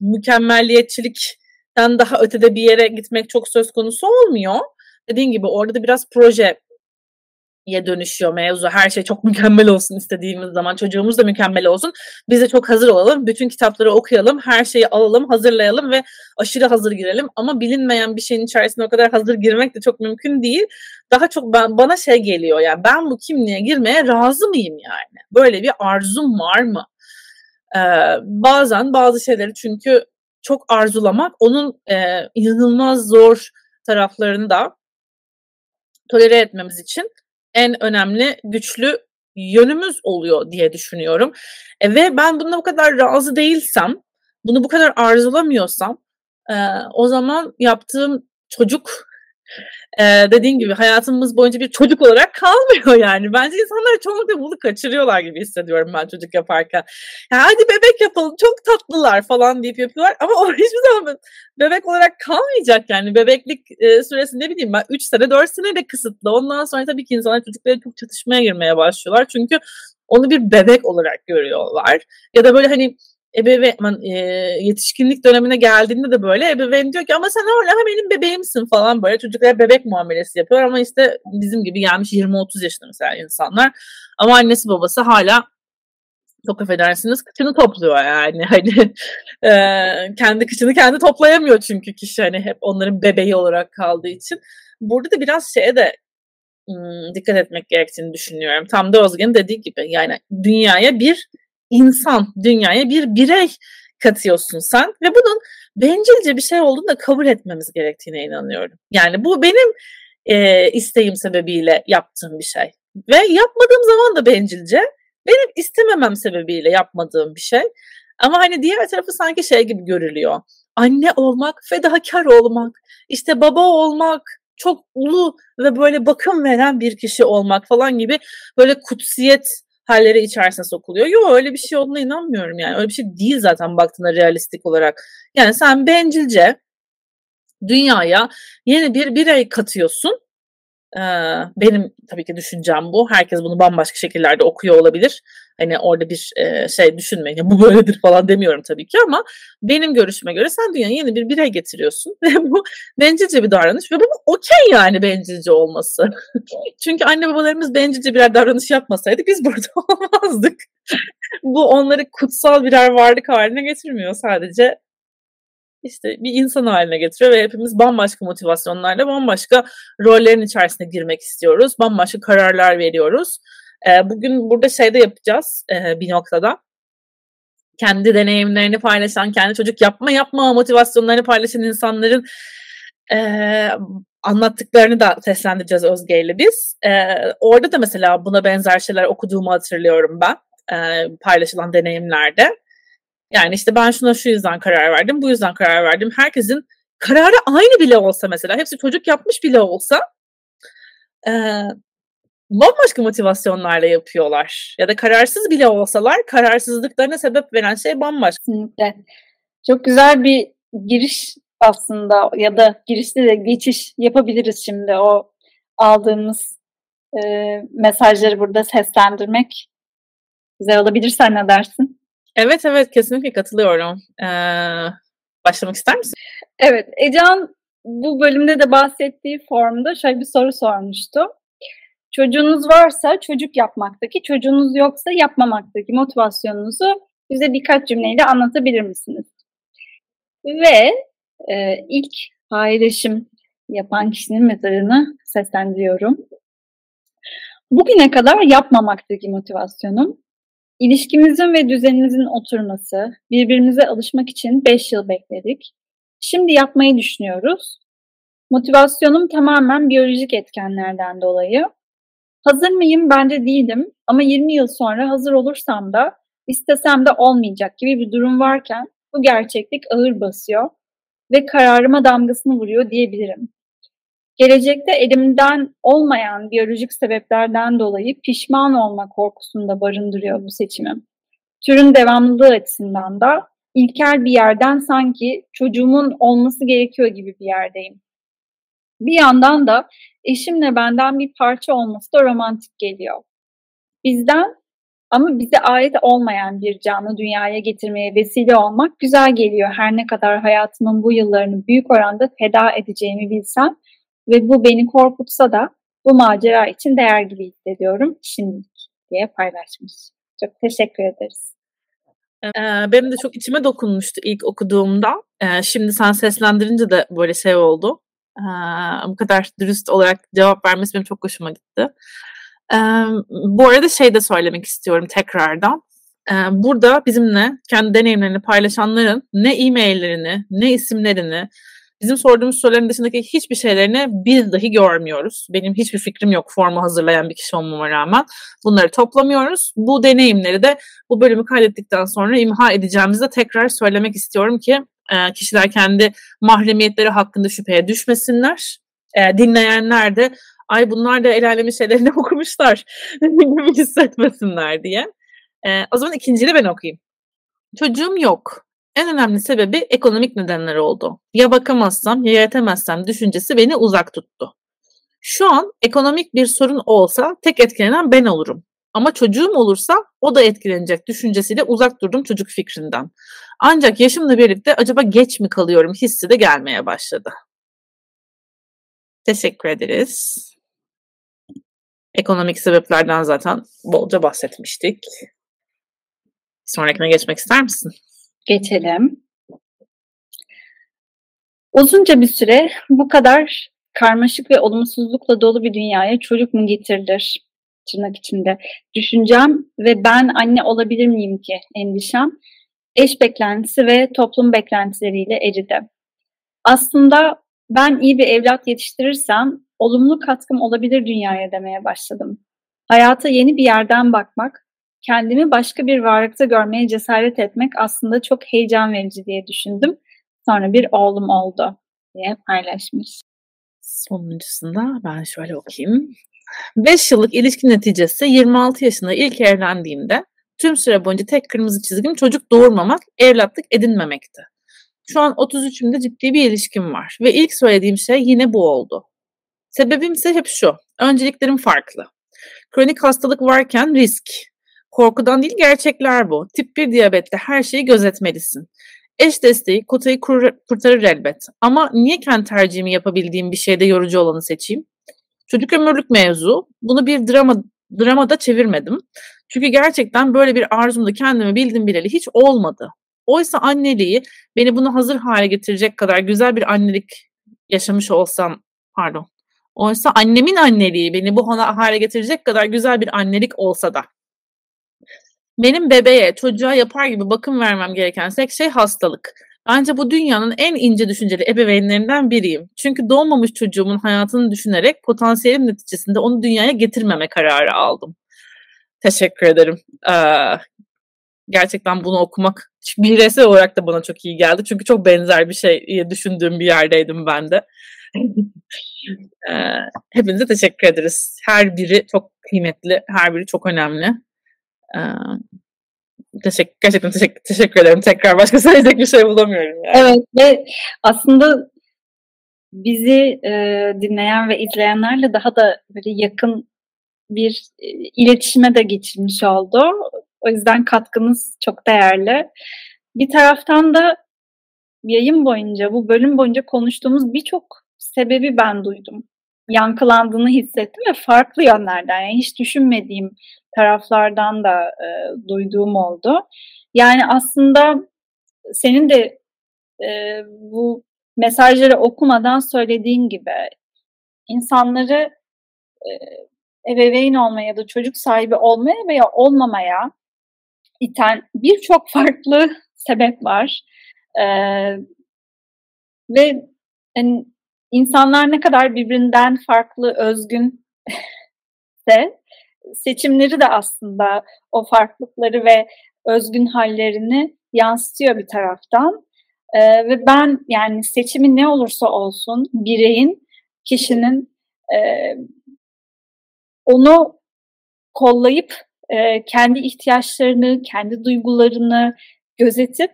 mükemmelliyetçilikten daha ötede bir yere gitmek çok söz konusu olmuyor. Dediğin gibi orada da biraz proje ye dönüşüyor mevzu. Her şey çok mükemmel olsun istediğimiz zaman. Çocuğumuz da mükemmel olsun. Biz de çok hazır olalım. Bütün kitapları okuyalım. Her şeyi alalım, hazırlayalım ve aşırı hazır girelim. Ama bilinmeyen bir şeyin içerisine o kadar hazır girmek de çok mümkün değil. Daha çok ben, bana şey geliyor yani ben bu kimliğe girmeye razı mıyım yani? Böyle bir arzum var mı? Ee, bazen bazı şeyleri çünkü çok arzulamak onun e, inanılmaz zor taraflarını da tolere etmemiz için en önemli güçlü yönümüz oluyor diye düşünüyorum. E, ve ben buna bu kadar razı değilsem, bunu bu kadar arzulamıyorsam e, o zaman yaptığım çocuk e, dediğin gibi hayatımız boyunca bir çocuk olarak kalmıyor yani. Bence insanlar çoğunlukla bunu kaçırıyorlar gibi hissediyorum ben çocuk yaparken. Yani hadi bebek yapalım çok tatlılar falan deyip yapıyorlar ama o hiçbir zaman bebek olarak kalmayacak yani. Bebeklik e, süresi ne bileyim ben 3 sene 4 sene de kısıtlı. Ondan sonra tabii ki insanlar çocuklara çok çatışmaya girmeye başlıyorlar. Çünkü onu bir bebek olarak görüyorlar. Ya da böyle hani ebeveyn e, yetişkinlik dönemine geldiğinde de böyle ebeveyn diyor ki ama sen hala benim bebeğimsin falan böyle. Çocuklara bebek muamelesi yapıyor ama işte bizim gibi gelmiş 20-30 yaşında mesela insanlar. Ama annesi babası hala çok affedersiniz kıçını topluyor yani. Hani e, kendi kıçını kendi toplayamıyor çünkü kişi hani hep onların bebeği olarak kaldığı için. Burada da biraz şeye de dikkat etmek gerektiğini düşünüyorum. Tam da Özgen dediği gibi yani dünyaya bir insan, dünyaya bir birey katıyorsun sen ve bunun bencilce bir şey olduğunu da kabul etmemiz gerektiğine inanıyorum. Yani bu benim e, isteğim sebebiyle yaptığım bir şey. Ve yapmadığım zaman da bencilce, benim istememem sebebiyle yapmadığım bir şey. Ama hani diğer tarafı sanki şey gibi görülüyor. Anne olmak, fedakar olmak, işte baba olmak, çok ulu ve böyle bakım veren bir kişi olmak falan gibi böyle kutsiyet halleri içerisine sokuluyor. Yok öyle bir şey olduğuna inanmıyorum yani. Öyle bir şey değil zaten baktığında realistik olarak. Yani sen bencilce dünyaya yeni bir birey katıyorsun. Ee, benim tabii ki düşüncem bu. Herkes bunu bambaşka şekillerde okuyor olabilir. Hani orada bir e, şey düşünmeyin. Bu böyledir falan demiyorum tabii ki ama benim görüşüme göre sen dünyaya yeni bir birey getiriyorsun ve bu bencilce bir davranış ve bu okey yani bencilce olması. Çünkü anne babalarımız bencilce birer davranış yapmasaydı biz burada olmazdık. bu onları kutsal birer varlık haline getirmiyor sadece işte bir insan haline getiriyor ve hepimiz bambaşka motivasyonlarla bambaşka rollerin içerisine girmek istiyoruz. Bambaşka kararlar veriyoruz. E, bugün burada şey de yapacağız e, bir noktada. Kendi deneyimlerini paylaşan, kendi çocuk yapma yapma motivasyonlarını paylaşan insanların e, anlattıklarını da seslendireceğiz Özge ile biz. E, orada da mesela buna benzer şeyler okuduğumu hatırlıyorum ben paylaşılan deneyimlerde. Yani işte ben şuna şu yüzden karar verdim, bu yüzden karar verdim. Herkesin kararı aynı bile olsa mesela, hepsi çocuk yapmış bile olsa e, bambaşka motivasyonlarla yapıyorlar. Ya da kararsız bile olsalar kararsızlıklarına sebep veren şey bambaşka. Kesinlikle. Çok güzel bir giriş aslında ya da girişte de geçiş yapabiliriz şimdi o aldığımız e, mesajları burada seslendirmek güzel olabilir. Sen ne dersin? Evet evet kesinlikle katılıyorum. Ee, başlamak ister misin? Evet Ecan bu bölümde de bahsettiği formda şöyle bir soru sormuştu çocuğunuz varsa çocuk yapmaktaki, çocuğunuz yoksa yapmamaktaki motivasyonunuzu bize birkaç cümleyle anlatabilir misiniz? Ve e, ilk paylaşım yapan kişinin mezarını seslendiriyorum. Bugüne kadar yapmamaktaki motivasyonum, ilişkimizin ve düzenimizin oturması, birbirimize alışmak için 5 yıl bekledik. Şimdi yapmayı düşünüyoruz. Motivasyonum tamamen biyolojik etkenlerden dolayı. Hazır mıyım? Bence değilim. Ama 20 yıl sonra hazır olursam da istesem de olmayacak gibi bir durum varken bu gerçeklik ağır basıyor ve kararıma damgasını vuruyor diyebilirim. Gelecekte elimden olmayan biyolojik sebeplerden dolayı pişman olma korkusunda barındırıyor bu seçimim. Türün devamlılığı açısından da ilkel bir yerden sanki çocuğumun olması gerekiyor gibi bir yerdeyim. Bir yandan da eşimle benden bir parça olması da romantik geliyor. Bizden ama bize ait olmayan bir canlı dünyaya getirmeye vesile olmak güzel geliyor. Her ne kadar hayatımın bu yıllarını büyük oranda feda edeceğimi bilsem ve bu beni korkutsa da bu macera için değer gibi hissediyorum şimdilik diye paylaşmış. Çok teşekkür ederiz. Benim de çok içime dokunmuştu ilk okuduğumda. Şimdi sen seslendirince de böyle şey oldu. Bu kadar dürüst olarak cevap vermesi benim çok hoşuma gitti. Bu arada şey de söylemek istiyorum tekrardan. Burada bizimle kendi deneyimlerini paylaşanların ne e-maillerini, ne isimlerini, bizim sorduğumuz soruların dışındaki hiçbir şeylerini biz dahi görmüyoruz. Benim hiçbir fikrim yok formu hazırlayan bir kişi olmama rağmen. Bunları toplamıyoruz. Bu deneyimleri de bu bölümü kaydettikten sonra imha edeceğimizi de tekrar söylemek istiyorum ki kişiler kendi mahremiyetleri hakkında şüpheye düşmesinler. Dinleyenler de ay bunlar da el alemin şeylerini okumuşlar gibi hissetmesinler diye. Ee, o zaman ikinciyi ben okuyayım. Çocuğum yok. En önemli sebebi ekonomik nedenler oldu. Ya bakamazsam ya yetemezsem düşüncesi beni uzak tuttu. Şu an ekonomik bir sorun olsa tek etkilenen ben olurum. Ama çocuğum olursa o da etkilenecek düşüncesiyle uzak durdum çocuk fikrinden. Ancak yaşımla birlikte acaba geç mi kalıyorum hissi de gelmeye başladı. Teşekkür ederiz. Ekonomik sebeplerden zaten bolca bahsetmiştik. Sonrakine geçmek ister misin? Geçelim. Uzunca bir süre bu kadar karmaşık ve olumsuzlukla dolu bir dünyaya çocuk mu getirilir? Tırnak içinde. Düşüncem ve ben anne olabilir miyim ki endişem eş beklentisi ve toplum beklentileriyle eridi. Aslında ben iyi bir evlat yetiştirirsem olumlu katkım olabilir dünyaya demeye başladım. Hayata yeni bir yerden bakmak, kendimi başka bir varlıkta görmeye cesaret etmek aslında çok heyecan verici diye düşündüm. Sonra bir oğlum oldu diye paylaşmış. Sonuncusunda ben şöyle okuyayım. 5 yıllık ilişki neticesi 26 yaşında ilk evlendiğimde tüm süre boyunca tek kırmızı çizgim çocuk doğurmamak, evlatlık edinmemekti. Şu an 33'ümde ciddi bir ilişkim var ve ilk söylediğim şey yine bu oldu. Sebebim ise hep şu. Önceliklerim farklı. Kronik hastalık varken risk. Korkudan değil gerçekler bu. Tip 1 diyabette her şeyi gözetmelisin. Eş desteği kotayı kur, kurtarır elbet. Ama niye kendi tercihimi yapabildiğim bir şeyde yorucu olanı seçeyim? Çocuk ömürlük mevzu. Bunu bir drama dramada çevirmedim. Çünkü gerçekten böyle bir arzumda kendimi bildim bileli hiç olmadı. Oysa anneliği beni bunu hazır hale getirecek kadar güzel bir annelik yaşamış olsam, pardon, Oysa annemin anneliği beni bu hale getirecek kadar güzel bir annelik olsa da. Benim bebeğe, çocuğa yapar gibi bakım vermem gereken tek şey hastalık. Bence bu dünyanın en ince düşünceli ebeveynlerinden biriyim. Çünkü doğmamış çocuğumun hayatını düşünerek potansiyelim neticesinde onu dünyaya getirmeme kararı aldım. Teşekkür ederim. Ee, gerçekten bunu okumak bireysel olarak da bana çok iyi geldi. Çünkü çok benzer bir şey düşündüğüm bir yerdeydim ben de. Ee, hepinize teşekkür ederiz. Her biri çok kıymetli, her biri çok önemli. Teşekkür, gerçekten teşekkür, teşekkür ederim. Tekrar başka söyleyecek bir şey bulamıyorum. Yani. Evet ve aslında bizi e, dinleyen ve izleyenlerle daha da böyle yakın bir e, iletişime de geçirmiş oldu. O yüzden katkınız çok değerli. Bir taraftan da yayın boyunca, bu bölüm boyunca konuştuğumuz birçok sebebi ben duydum. Yankılandığını hissettim ve farklı yönlerden yani hiç düşünmediğim taraflardan da e, duyduğum oldu. Yani aslında senin de e, bu mesajları okumadan söylediğin gibi insanları e, ebeveyn olmaya ya da çocuk sahibi olmaya veya olmamaya iten birçok farklı sebep var. Ee, ve yani insanlar ne kadar birbirinden farklı, özgün de seçimleri de aslında o farklılıkları ve özgün hallerini yansıtıyor bir taraftan. Ee, ve ben yani seçimi ne olursa olsun bireyin, kişinin e, onu kollayıp e, kendi ihtiyaçlarını, kendi duygularını gözetip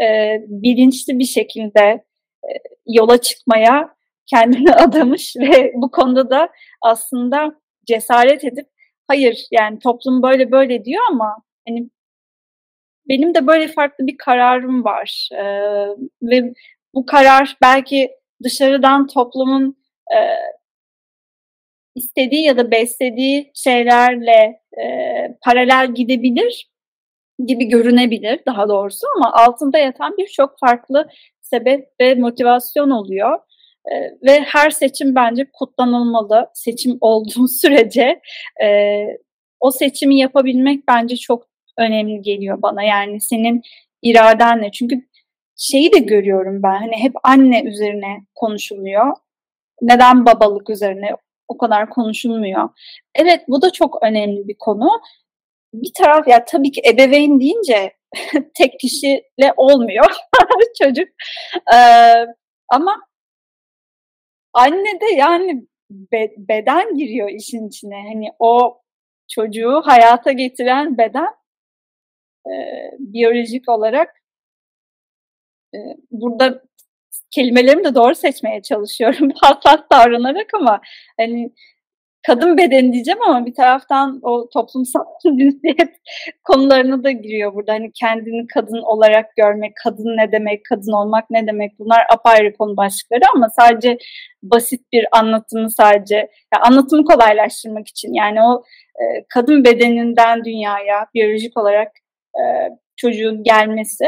e, bilinçli bir şekilde e, yola çıkmaya kendini adamış ve bu konuda da aslında cesaret edip hayır yani toplum böyle böyle diyor ama hani benim de böyle farklı bir kararım var ee, ve bu karar belki dışarıdan toplumun e, istediği ya da beslediği şeylerle e, paralel gidebilir gibi görünebilir daha doğrusu ama altında yatan birçok farklı sebep ve motivasyon oluyor. Ve her seçim bence kutlanılmalı. Seçim olduğu sürece e, o seçimi yapabilmek bence çok önemli geliyor bana. Yani senin iradenle. Çünkü şeyi de görüyorum ben. Hani hep anne üzerine konuşuluyor. Neden babalık üzerine o kadar konuşulmuyor. Evet bu da çok önemli bir konu. Bir taraf ya tabii ki ebeveyn deyince tek kişiyle olmuyor çocuk. Ee, ama anne de yani be, beden giriyor işin içine. Hani o çocuğu hayata getiren beden e, biyolojik olarak e, burada kelimelerimi de doğru seçmeye çalışıyorum hassas davranarak ama hani kadın bedeni diyeceğim ama bir taraftan o toplumsal cinsiyet konularına da giriyor burada. Hani kendini kadın olarak görmek, kadın ne demek, kadın olmak ne demek bunlar apayrı konu başlıkları ama sadece basit bir anlatımı sadece yani anlatımı kolaylaştırmak için yani o e, kadın bedeninden dünyaya biyolojik olarak e, çocuğun gelmesi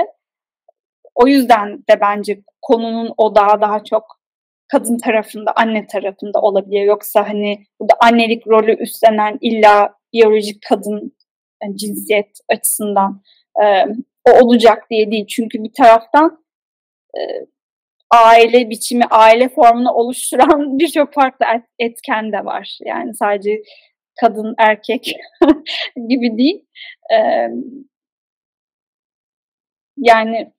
o yüzden de bence konunun odağı daha çok kadın tarafında, anne tarafında olabiliyor. Yoksa hani bu da annelik rolü üstlenen illa biyolojik kadın yani cinsiyet açısından e, o olacak diye değil. Çünkü bir taraftan e, aile biçimi, aile formunu oluşturan birçok farklı etken de var. Yani sadece kadın, erkek gibi değil. E, yani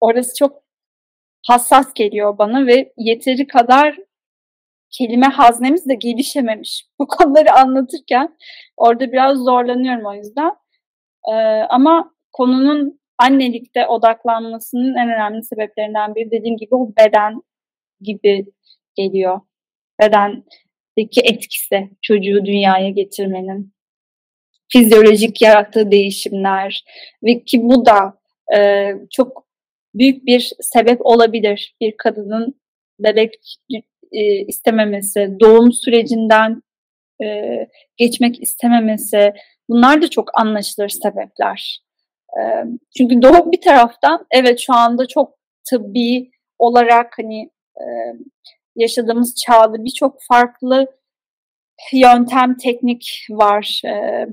orası çok hassas geliyor bana ve yeteri kadar kelime haznemiz de gelişememiş. Bu konuları anlatırken orada biraz zorlanıyorum o yüzden. Ee, ama konunun annelikte odaklanmasının en önemli sebeplerinden biri dediğim gibi o beden gibi geliyor. Bedendeki etkisi çocuğu dünyaya getirmenin. Fizyolojik yarattığı değişimler ve ki bu da e, çok büyük bir sebep olabilir bir kadının bebek e, istememesi, doğum sürecinden e, geçmek istememesi bunlar da çok anlaşılır sebepler. E, çünkü doğum bir taraftan evet şu anda çok tıbbi olarak hani e, yaşadığımız çağda birçok farklı yöntem, teknik var. E,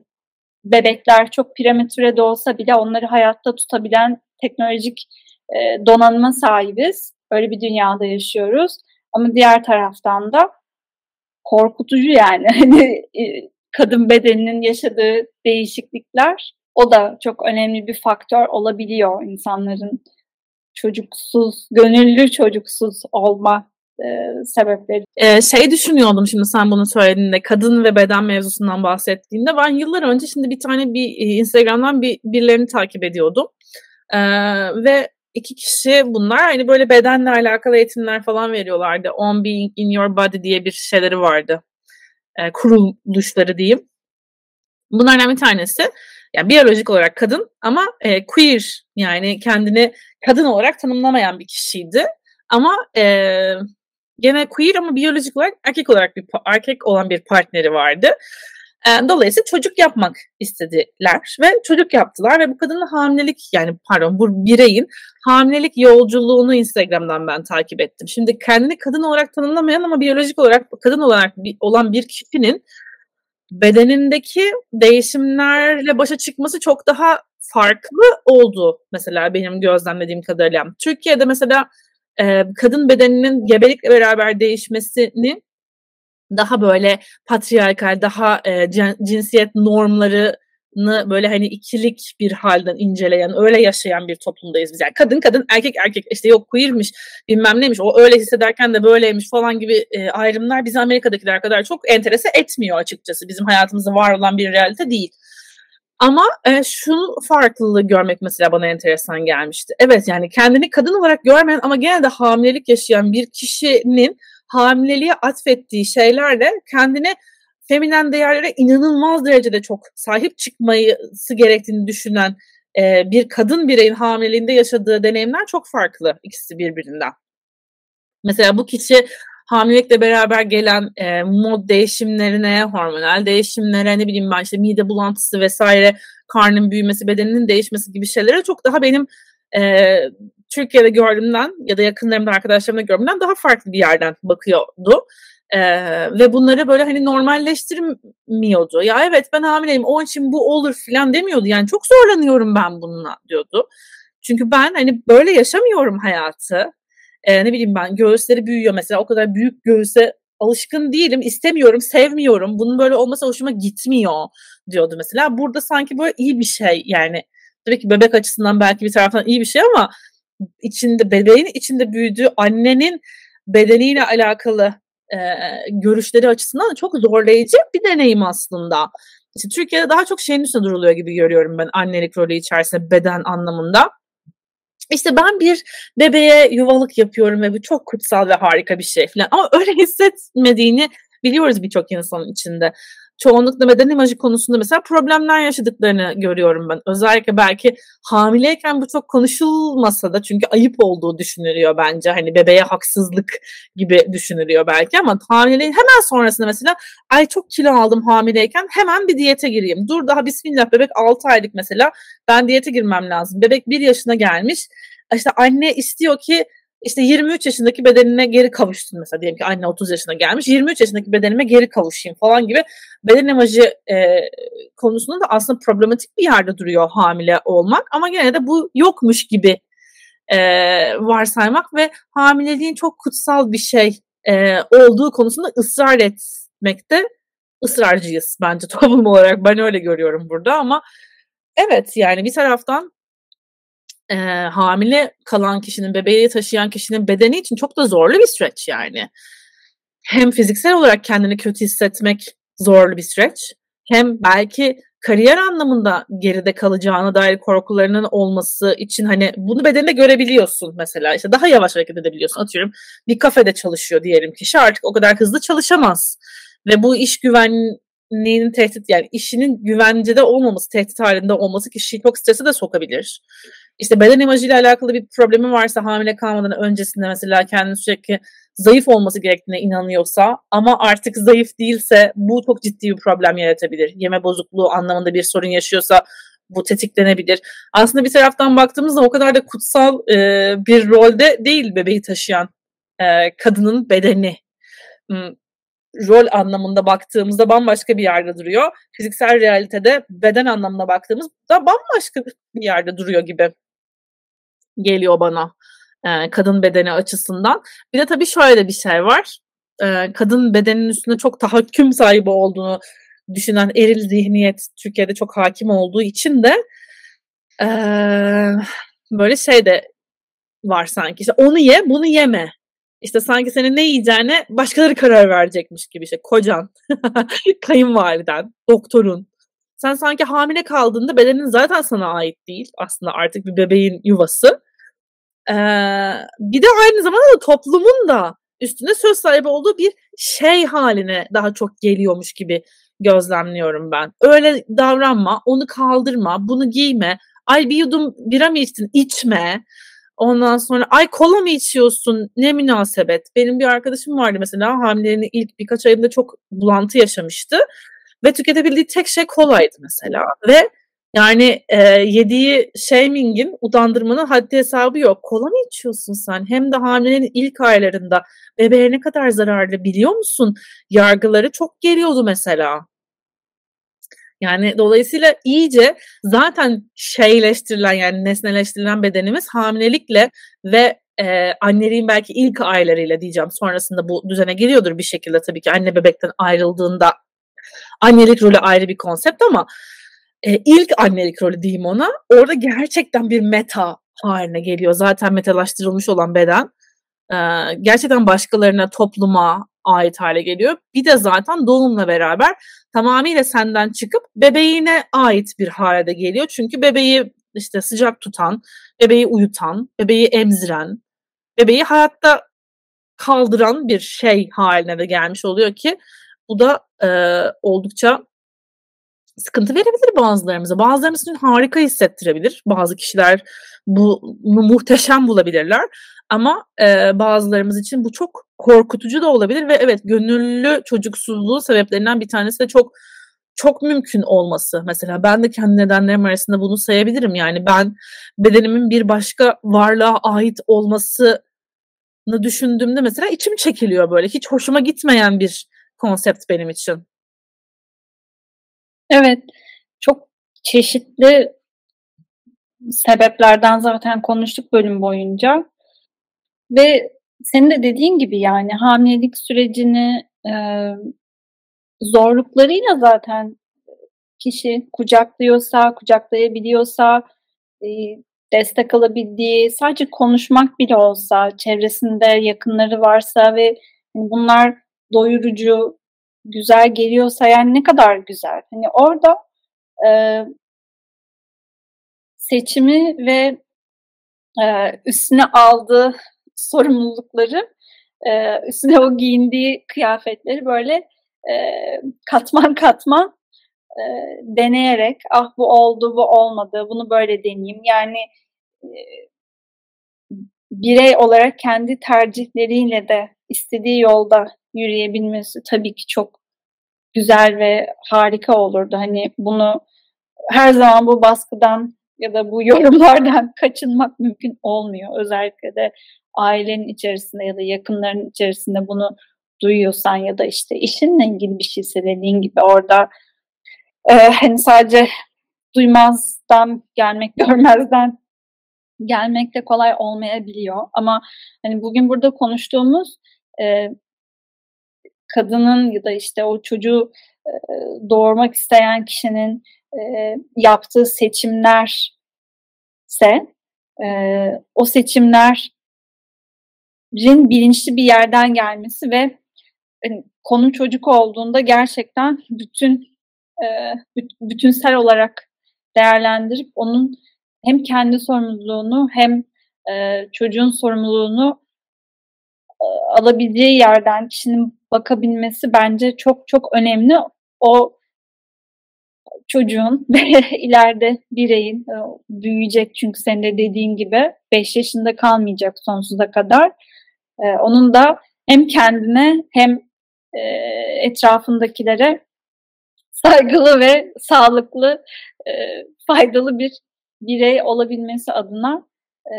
bebekler çok prematüre de olsa bile onları hayatta tutabilen teknolojik e, donanıma sahibiz. Öyle bir dünyada yaşıyoruz. Ama diğer taraftan da korkutucu yani. Hani e, kadın bedeninin yaşadığı değişiklikler o da çok önemli bir faktör olabiliyor insanların çocuksuz, gönüllü çocuksuz olma e, sebepleri. Ee, şey düşünüyordum şimdi sen bunu söylediğinde kadın ve beden mevzusundan bahsettiğinde ben yıllar önce şimdi bir tane bir e, Instagram'dan bir birilerini takip ediyordum. Ee, ve iki kişi bunlar hani böyle bedenle alakalı eğitimler falan veriyorlardı. On Being in Your Body diye bir şeyleri vardı. E, kuruluşları diyeyim. Bunlardan bir tanesi yani biyolojik olarak kadın ama e, queer yani kendini kadın olarak tanımlamayan bir kişiydi. Ama e, gene queer ama biyolojik olarak erkek olarak bir erkek olan bir partneri vardı. E, dolayısıyla çocuk yapmak istediler ve çocuk yaptılar ve bu kadının hamilelik yani pardon bu bireyin hamilelik yolculuğunu Instagram'dan ben takip ettim. Şimdi kendini kadın olarak tanımlamayan ama biyolojik olarak kadın olarak olan bir kişinin bedenindeki değişimlerle başa çıkması çok daha farklı oldu mesela benim gözlemlediğim kadarıyla. Türkiye'de mesela kadın bedeninin gebelikle beraber değişmesini daha böyle patriarkal, daha e, cinsiyet normlarını böyle hani ikilik bir halden inceleyen, öyle yaşayan bir toplumdayız biz. Yani kadın kadın, erkek erkek işte yok queermiş, bilmem neymiş, o öyle hissederken de böyleymiş falan gibi e, ayrımlar bizi Amerika'dakiler kadar çok enterese etmiyor açıkçası. Bizim hayatımızda var olan bir realite değil. Ama e, şunu farklılığı görmek mesela bana enteresan gelmişti. Evet yani kendini kadın olarak görmeyen ama gene de hamilelik yaşayan bir kişinin hamileliğe atfettiği şeylerle kendine feminen değerlere inanılmaz derecede çok sahip çıkması gerektiğini düşünen e, bir kadın bireyin hamileliğinde yaşadığı deneyimler çok farklı ikisi birbirinden. Mesela bu kişi hamilelikle beraber gelen e, mod değişimlerine, hormonal değişimlere, ne bileyim ben işte mide bulantısı vesaire, karnın büyümesi, bedeninin değişmesi gibi şeylere çok daha benim e, Türkiye'de gördüğümden ya da yakınlarımda arkadaşlarımda gördüğümden daha farklı bir yerden bakıyordu. Ee, ve bunları böyle hani normalleştirmiyordu. Ya evet ben hamileyim onun için bu olur falan demiyordu. Yani çok zorlanıyorum ben bununla diyordu. Çünkü ben hani böyle yaşamıyorum hayatı. Ee, ne bileyim ben göğüsleri büyüyor mesela o kadar büyük göğüse alışkın değilim, istemiyorum, sevmiyorum. Bunun böyle olması hoşuma gitmiyor diyordu mesela. Burada sanki böyle iyi bir şey yani. Tabii ki bebek açısından belki bir taraftan iyi bir şey ama içinde bebeğin içinde büyüdüğü annenin bedeniyle alakalı e, görüşleri açısından çok zorlayıcı bir deneyim aslında. İşte Türkiye'de daha çok şeyin üstüne duruluyor gibi görüyorum ben annelik rolü içerisinde beden anlamında. İşte ben bir bebeğe yuvalık yapıyorum ve bu çok kutsal ve harika bir şey falan. Ama öyle hissetmediğini biliyoruz birçok insanın içinde çoğunlukla beden imajı konusunda mesela problemler yaşadıklarını görüyorum ben. Özellikle belki hamileyken bu çok konuşulmasa da çünkü ayıp olduğu düşünülüyor bence. Hani bebeğe haksızlık gibi düşünülüyor belki ama hamileliğin hemen sonrasında mesela ay çok kilo aldım hamileyken hemen bir diyete gireyim. Dur daha bismillah bebek 6 aylık mesela ben diyete girmem lazım. Bebek 1 yaşına gelmiş. İşte anne istiyor ki işte 23 yaşındaki bedenine geri kavuştun mesela. Diyelim ki anne 30 yaşına gelmiş 23 yaşındaki bedenime geri kavuşayım falan gibi beden imajı e, konusunda da aslında problematik bir yerde duruyor hamile olmak. Ama gene de bu yokmuş gibi e, varsaymak ve hamileliğin çok kutsal bir şey e, olduğu konusunda ısrar etmekte ısrarcıyız bence toplum olarak. Ben öyle görüyorum burada ama evet yani bir taraftan e, hamile kalan kişinin, bebeği taşıyan kişinin bedeni için çok da zorlu bir süreç yani. Hem fiziksel olarak kendini kötü hissetmek zorlu bir süreç. Hem belki kariyer anlamında geride kalacağına dair korkularının olması için hani bunu bedeninde görebiliyorsun mesela. işte daha yavaş hareket edebiliyorsun. Atıyorum bir kafede çalışıyor diyelim kişi artık o kadar hızlı çalışamaz. Ve bu iş güvenliğinin tehdit yani işinin güvencede olmaması, tehdit halinde olması kişiyi çok strese de sokabilir işte beden imajıyla alakalı bir problemi varsa hamile kalmadan öncesinde mesela kendini sürekli zayıf olması gerektiğine inanıyorsa ama artık zayıf değilse bu çok ciddi bir problem yaratabilir. Yeme bozukluğu anlamında bir sorun yaşıyorsa bu tetiklenebilir. Aslında bir taraftan baktığımızda o kadar da kutsal e, bir rolde değil bebeği taşıyan e, kadının bedeni. Hmm, rol anlamında baktığımızda bambaşka bir yerde duruyor. Fiziksel realitede beden anlamında baktığımızda bambaşka bir yerde duruyor gibi geliyor bana e, kadın bedeni açısından. Bir de tabii şöyle bir şey var. E, kadın bedeninin üstünde çok tahakküm sahibi olduğunu düşünen eril zihniyet Türkiye'de çok hakim olduğu için de e, böyle şey de var sanki. İşte onu ye, bunu yeme. İşte sanki senin ne yiyeceğine başkaları karar verecekmiş gibi işte kocan, kayınvaliden, doktorun. Sen sanki hamile kaldığında bedenin zaten sana ait değil. Aslında artık bir bebeğin yuvası. Bir de aynı zamanda da toplumun da üstünde söz sahibi olduğu bir şey haline daha çok geliyormuş gibi gözlemliyorum ben. Öyle davranma, onu kaldırma, bunu giyme. Ay bir yudum bira mı içtin? İçme. Ondan sonra ay kola mı içiyorsun ne münasebet. Benim bir arkadaşım vardı mesela hamileliğinin ilk birkaç ayında çok bulantı yaşamıştı. Ve tüketebildiği tek şey kolaydı mesela. Ve yani e, yediği shaming'in utandırmanın haddi hesabı yok. Kola mı içiyorsun sen? Hem de hamilenin ilk aylarında bebeğe ne kadar zararlı biliyor musun? Yargıları çok geliyordu mesela. Yani dolayısıyla iyice zaten şeyleştirilen yani nesneleştirilen bedenimiz hamilelikle ve e, anneliğin belki ilk aylarıyla diyeceğim sonrasında bu düzene geliyordur bir şekilde tabii ki anne bebekten ayrıldığında annelik rolü ayrı bir konsept ama e, ilk annelik rolü diyeyim ona orada gerçekten bir meta haline geliyor zaten metalaştırılmış olan beden e, gerçekten başkalarına topluma ait hale geliyor. Bir de zaten doğumla beraber tamamıyla senden çıkıp bebeğine ait bir hale geliyor. Çünkü bebeği işte sıcak tutan, bebeği uyutan, bebeği emziren, bebeği hayatta kaldıran bir şey haline de gelmiş oluyor ki bu da e, oldukça sıkıntı verebilir bazılarımıza. Bazılarımız için harika hissettirebilir. Bazı kişiler bunu muhteşem bulabilirler. Ama e, bazılarımız için bu çok korkutucu da olabilir ve evet gönüllü çocuksuzluğu sebeplerinden bir tanesi de çok çok mümkün olması. Mesela ben de kendi nedenlerim arasında bunu sayabilirim. Yani ben bedenimin bir başka varlığa ait olmasını düşündüğümde mesela içim çekiliyor böyle. Hiç hoşuma gitmeyen bir konsept benim için. Evet. Çok çeşitli sebeplerden zaten konuştuk bölüm boyunca. Ve senin de dediğin gibi yani hamilelik sürecini e, zorluklarıyla zaten kişi kucaklıyorsa, kucaklayabiliyorsa, e, destek alabildiği, sadece konuşmak bile olsa, çevresinde yakınları varsa ve bunlar doyurucu, güzel geliyorsa yani ne kadar güzel. Hani orada e, seçimi ve e, üstüne aldığı sorumlulukları e, üstüne o giyindiği kıyafetleri böyle e, katman katman e, deneyerek ah bu oldu bu olmadı bunu böyle deneyeyim yani e, birey olarak kendi tercihleriyle de istediği yolda yürüyebilmesi tabii ki çok güzel ve harika olurdu. Hani bunu her zaman bu baskıdan ya da bu yorumlardan kaçınmak mümkün olmuyor. Özellikle de ailenin içerisinde ya da yakınların içerisinde bunu duyuyorsan ya da işte işinle ilgili bir şeyse dediğin gibi orada e, hani sadece duymazdan gelmek, görmezden gelmek de kolay olmayabiliyor. Ama hani bugün burada konuştuğumuz e, kadının ya da işte o çocuğu e, doğurmak isteyen kişinin e, yaptığı seçimler ise e, o seçimler bilinçli bir yerden gelmesi ve hani, konu çocuk olduğunda gerçekten bütün e, bütünsel olarak değerlendirip onun hem kendi sorumluluğunu hem çocuğun sorumluluğunu alabileceği yerden kişinin bakabilmesi bence çok çok önemli. O çocuğun ileride bireyin e, büyüyecek çünkü senin de dediğin gibi 5 yaşında kalmayacak sonsuza kadar e, onun da hem kendine hem e, etrafındakilere saygılı ve sağlıklı, e, faydalı bir birey olabilmesi adına e,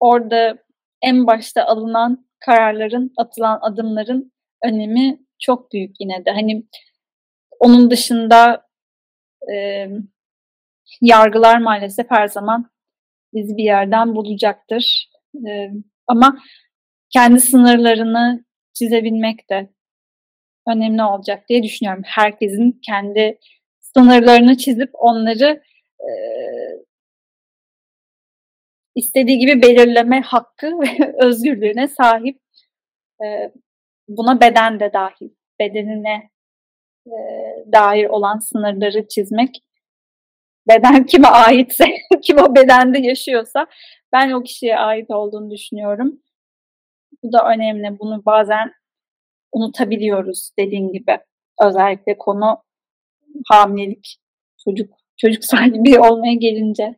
orada en başta alınan kararların, atılan adımların önemi çok büyük yine de. Hani onun dışında e, yargılar maalesef her zaman bizi bir yerden bulacaktır. E, ama kendi sınırlarını çizebilmek de önemli olacak diye düşünüyorum. Herkesin kendi sınırlarını çizip onları e, istediği gibi belirleme hakkı ve özgürlüğüne sahip. E, buna beden de dahil. Bedenine e, dair olan sınırları çizmek. Beden kime aitse, kim o bedende yaşıyorsa ben o kişiye ait olduğunu düşünüyorum. Bu da önemli. Bunu bazen unutabiliyoruz dediğin gibi. Özellikle konu hamilelik, çocuk çocuk sahibi olmaya gelince.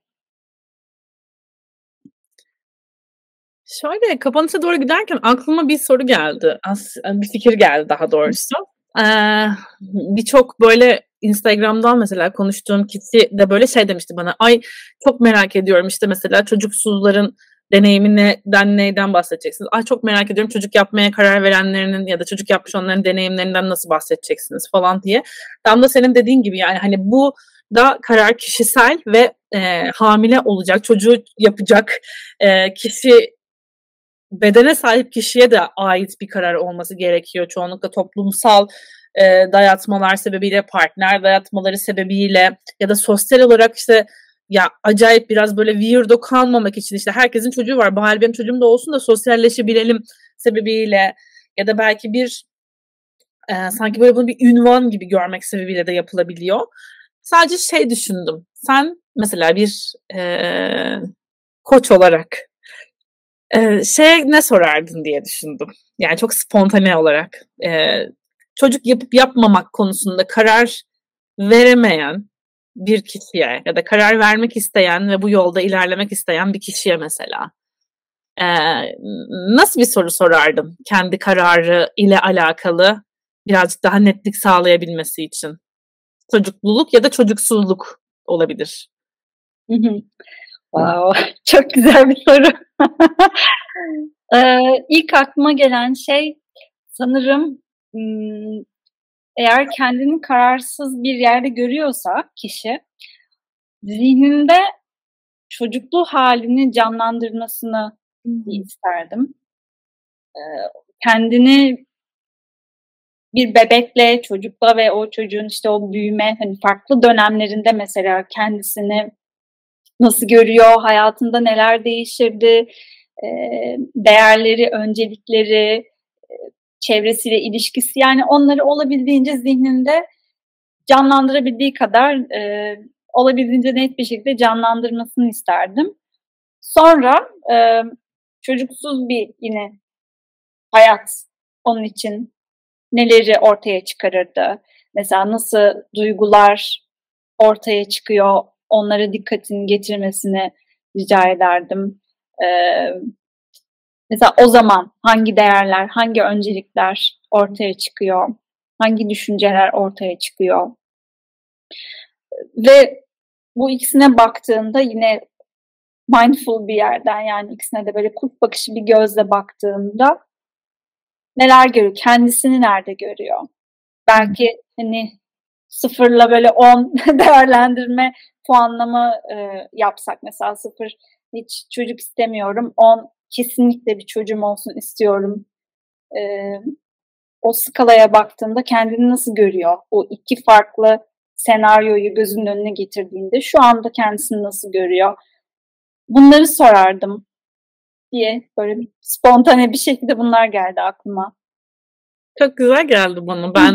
Şöyle kapanışa doğru giderken aklıma bir soru geldi. As bir fikir geldi daha doğrusu. Ee, Birçok böyle Instagram'dan mesela konuştuğum kişi de böyle şey demişti bana. Ay çok merak ediyorum işte mesela çocuksuzların deneyiminden neyden bahsedeceksiniz? Ay çok merak ediyorum çocuk yapmaya karar verenlerinin ya da çocuk yapmış onların deneyimlerinden nasıl bahsedeceksiniz falan diye. Tam da senin dediğin gibi yani hani bu da karar kişisel ve e, hamile olacak, çocuğu yapacak e, kişi bedene sahip kişiye de ait bir karar olması gerekiyor. Çoğunlukla toplumsal e, dayatmalar sebebiyle, partner dayatmaları sebebiyle ya da sosyal olarak işte ya acayip biraz böyle weirdo kalmamak için işte herkesin çocuğu var. Bari benim çocuğum da olsun da sosyalleşebilelim sebebiyle ya da belki bir e, sanki böyle bunu bir ünvan gibi görmek sebebiyle de yapılabiliyor. Sadece şey düşündüm. Sen mesela bir e, koç olarak e, şey ne sorardın diye düşündüm. Yani çok spontane olarak. E, çocuk yapıp yapmamak konusunda karar veremeyen bir kişiye ya da karar vermek isteyen ve bu yolda ilerlemek isteyen bir kişiye mesela e, nasıl bir soru sorardın kendi kararı ile alakalı birazcık daha netlik sağlayabilmesi için? Çocukluluk ya da çocuksuzluk olabilir. Wow, çok güzel bir soru. ee, ilk aklıma gelen şey sanırım eğer kendini kararsız bir yerde görüyorsa kişi zihninde çocuklu halini canlandırmasını isterdim. Kendini bir bebekle, çocukla ve o çocuğun işte o büyüme hani farklı dönemlerinde mesela kendisini nasıl görüyor, hayatında neler değişirdi, değerleri, öncelikleri, çevresiyle ilişkisi yani onları olabildiğince zihninde canlandırabildiği kadar e, olabildiğince net bir şekilde canlandırmasını isterdim. Sonra e, çocuksuz bir yine hayat onun için neleri ortaya çıkarırdı? Mesela nasıl duygular ortaya çıkıyor onlara dikkatini getirmesini rica ederdim. Mesela o zaman hangi değerler, hangi öncelikler ortaya çıkıyor? Hangi düşünceler ortaya çıkıyor? Ve bu ikisine baktığında yine mindful bir yerden yani ikisine de böyle kurt bakışı bir gözle baktığında neler görüyor? Kendisini nerede görüyor? Belki hani sıfırla böyle on değerlendirme puanlama e, yapsak mesela sıfır hiç çocuk istemiyorum on kesinlikle bir çocuğum olsun istiyorum. E, o skalaya baktığında kendini nasıl görüyor? O iki farklı senaryoyu gözünün önüne getirdiğinde şu anda kendisini nasıl görüyor? Bunları sorardım diye böyle spontane bir şekilde bunlar geldi aklıma. Çok güzel geldi bana. Ben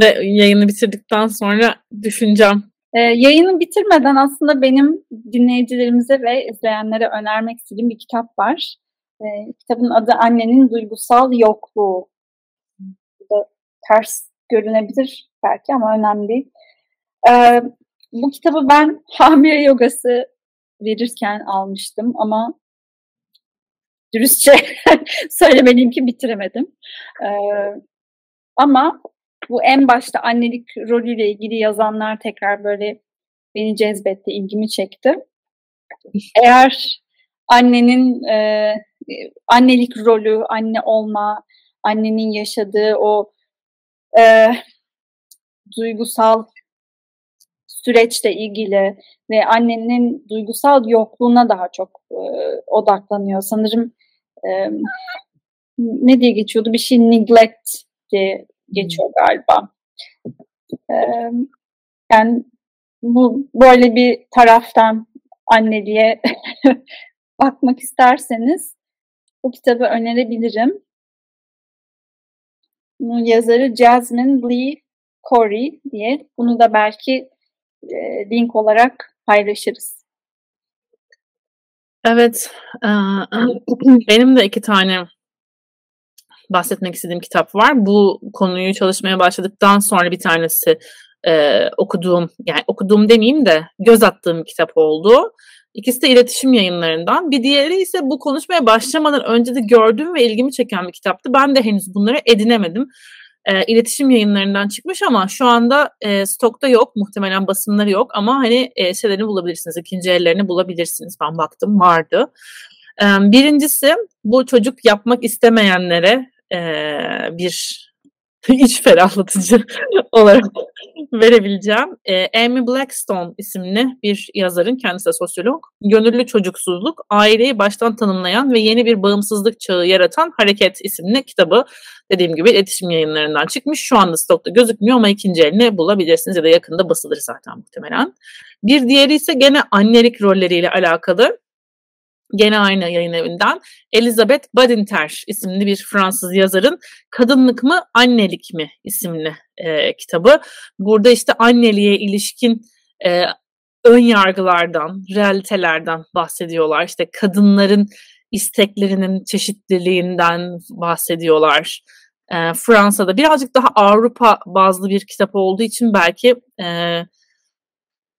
de yayını bitirdikten sonra düşüneceğim. Ee, yayını bitirmeden aslında benim dinleyicilerimize ve izleyenlere önermek istediğim bir kitap var. E, kitabın adı Annenin Duygusal Yokluğu. Bu da ters görünebilir belki ama önemli değil. E, bu kitabı ben hamile yogası verirken almıştım ama dürüstçe söylemeliyim ki bitiremedim. E, ama bu en başta annelik rolüyle ilgili yazanlar tekrar böyle beni cezbetti, ilgimi çekti. Eğer annenin e, annelik rolü, anne olma, annenin yaşadığı o e, duygusal süreçle ilgili ve annenin duygusal yokluğuna daha çok e, odaklanıyor. Sanırım e, ne diye geçiyordu? Bir şey neglect diye geçiyor galiba. E, yani bu böyle bir taraftan anneliğe bakmak isterseniz bu kitabı önerebilirim. Bunun yazarı Jasmine Lee Corey diye. Bunu da belki e, link olarak paylaşırız. Evet. Benim de iki tane bahsetmek istediğim kitap var. Bu konuyu çalışmaya başladıktan sonra bir tanesi e, okuduğum, yani okuduğum demeyeyim de göz attığım kitap oldu. İkisi de iletişim yayınlarından. Bir diğeri ise bu konuşmaya başlamadan önce de gördüğüm ve ilgimi çeken bir kitaptı. Ben de henüz bunları edinemedim. E, iletişim yayınlarından çıkmış ama şu anda e, stokta yok. Muhtemelen basımları yok ama hani e, şeylerini bulabilirsiniz. ikinci ellerini bulabilirsiniz. Ben baktım vardı. E, birincisi bu çocuk yapmak istemeyenlere e, bir iç ferahlatıcı olarak verebileceğim. E, Amy Blackstone isimli bir yazarın, kendisi de sosyolog. Gönüllü çocuksuzluk, aileyi baştan tanımlayan ve yeni bir bağımsızlık çağı yaratan Hareket isimli kitabı. Dediğim gibi iletişim yayınlarından çıkmış. Şu anda stokta gözükmüyor ama ikinci elini bulabilirsiniz ya da yakında basılır zaten muhtemelen. Bir diğeri ise gene annelik rolleriyle alakalı gene aynı yayın evinden Elizabeth Badinter isimli bir Fransız yazarın Kadınlık mı Annelik mi isimli e, kitabı. Burada işte anneliğe ilişkin e, ön yargılardan, realitelerden bahsediyorlar. İşte kadınların isteklerinin çeşitliliğinden bahsediyorlar. E, Fransa'da birazcık daha Avrupa bazlı bir kitap olduğu için belki e,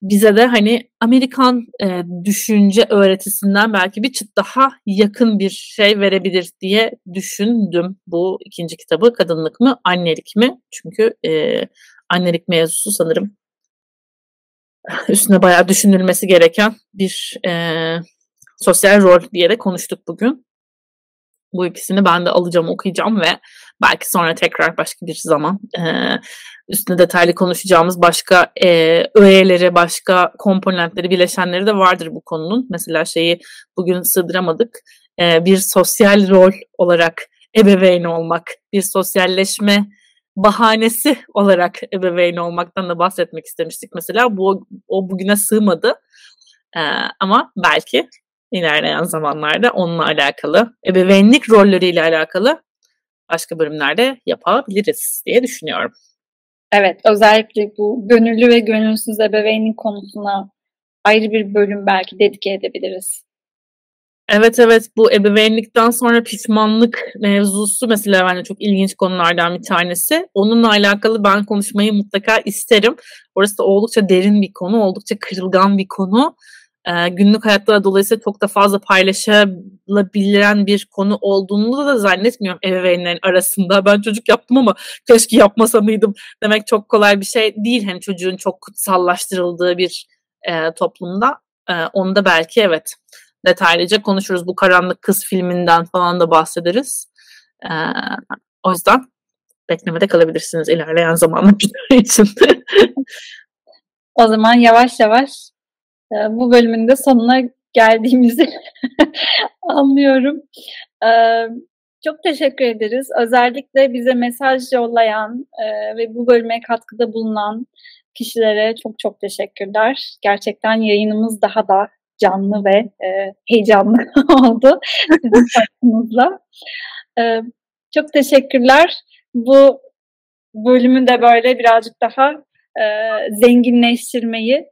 bize de hani Amerikan e, düşünce öğretisinden belki bir çıt daha yakın bir şey verebilir diye düşündüm bu ikinci kitabı. Kadınlık mı, annelik mi? Çünkü e, annelik mevzusu sanırım üstüne bayağı düşünülmesi gereken bir e, sosyal rol diye de konuştuk bugün. Bu ikisini ben de alacağım, okuyacağım ve belki sonra tekrar başka bir zaman e, üstüne detaylı konuşacağımız başka e, öğeleri, başka komponentleri, bileşenleri de vardır bu konunun. Mesela şeyi bugün sığdıramadık. E, bir sosyal rol olarak ebeveyn olmak, bir sosyalleşme bahanesi olarak ebeveyn olmaktan da bahsetmek istemiştik. Mesela bu o bugüne sığmadı. E, ama belki ilerleyen zamanlarda onunla alakalı, ebeveynlik rolleriyle alakalı başka bölümlerde yapabiliriz diye düşünüyorum. Evet, özellikle bu gönüllü ve gönülsüz ebeveynlik konusuna ayrı bir bölüm belki dedike edebiliriz. Evet evet bu ebeveynlikten sonra pişmanlık mevzusu mesela bence çok ilginç konulardan bir tanesi. Onunla alakalı ben konuşmayı mutlaka isterim. Orası da oldukça derin bir konu, oldukça kırılgan bir konu e, günlük hayatta dolayısıyla çok da fazla paylaşılabilen bir konu olduğunu da zannetmiyorum ebeveynlerin arasında. Ben çocuk yaptım ama keşke yapmasa mıydım demek çok kolay bir şey değil. Hani çocuğun çok kutsallaştırıldığı bir e, toplumda. E, onu da belki evet detaylıca konuşuruz. Bu Karanlık Kız filminden falan da bahsederiz. E, o yüzden beklemede kalabilirsiniz ilerleyen zamanlar için. o zaman yavaş yavaş ee, bu bölümün de sonuna geldiğimizi anlıyorum. Ee, çok teşekkür ederiz. Özellikle bize mesaj yollayan e, ve bu bölüme katkıda bulunan kişilere çok çok teşekkürler. Gerçekten yayınımız daha da canlı ve e, heyecanlı oldu sizin tarafınızla. Ee, çok teşekkürler. Bu bölümü de böyle birazcık daha e, zenginleştirmeyi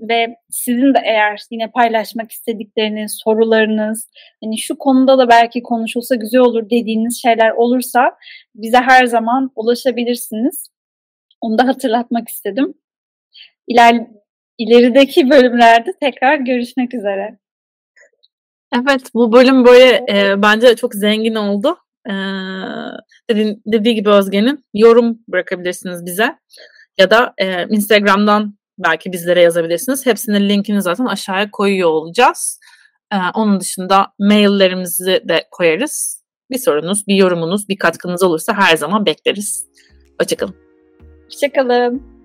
ve sizin de eğer yine paylaşmak istedikleriniz, sorularınız, hani şu konuda da belki konuşulsa güzel olur dediğiniz şeyler olursa bize her zaman ulaşabilirsiniz. Onu da hatırlatmak istedim. İler, ilerideki bölümlerde tekrar görüşmek üzere. Evet bu bölüm böyle e, bence çok zengin oldu. E, dediği, dediği gibi Özge'nin yorum bırakabilirsiniz bize. Ya da e, Instagram'dan belki bizlere yazabilirsiniz. Hepsinin linkini zaten aşağıya koyuyor olacağız. Ee, onun dışında maillerimizi de koyarız. Bir sorunuz, bir yorumunuz, bir katkınız olursa her zaman bekleriz. Hoşçakalın. Hoşçakalın.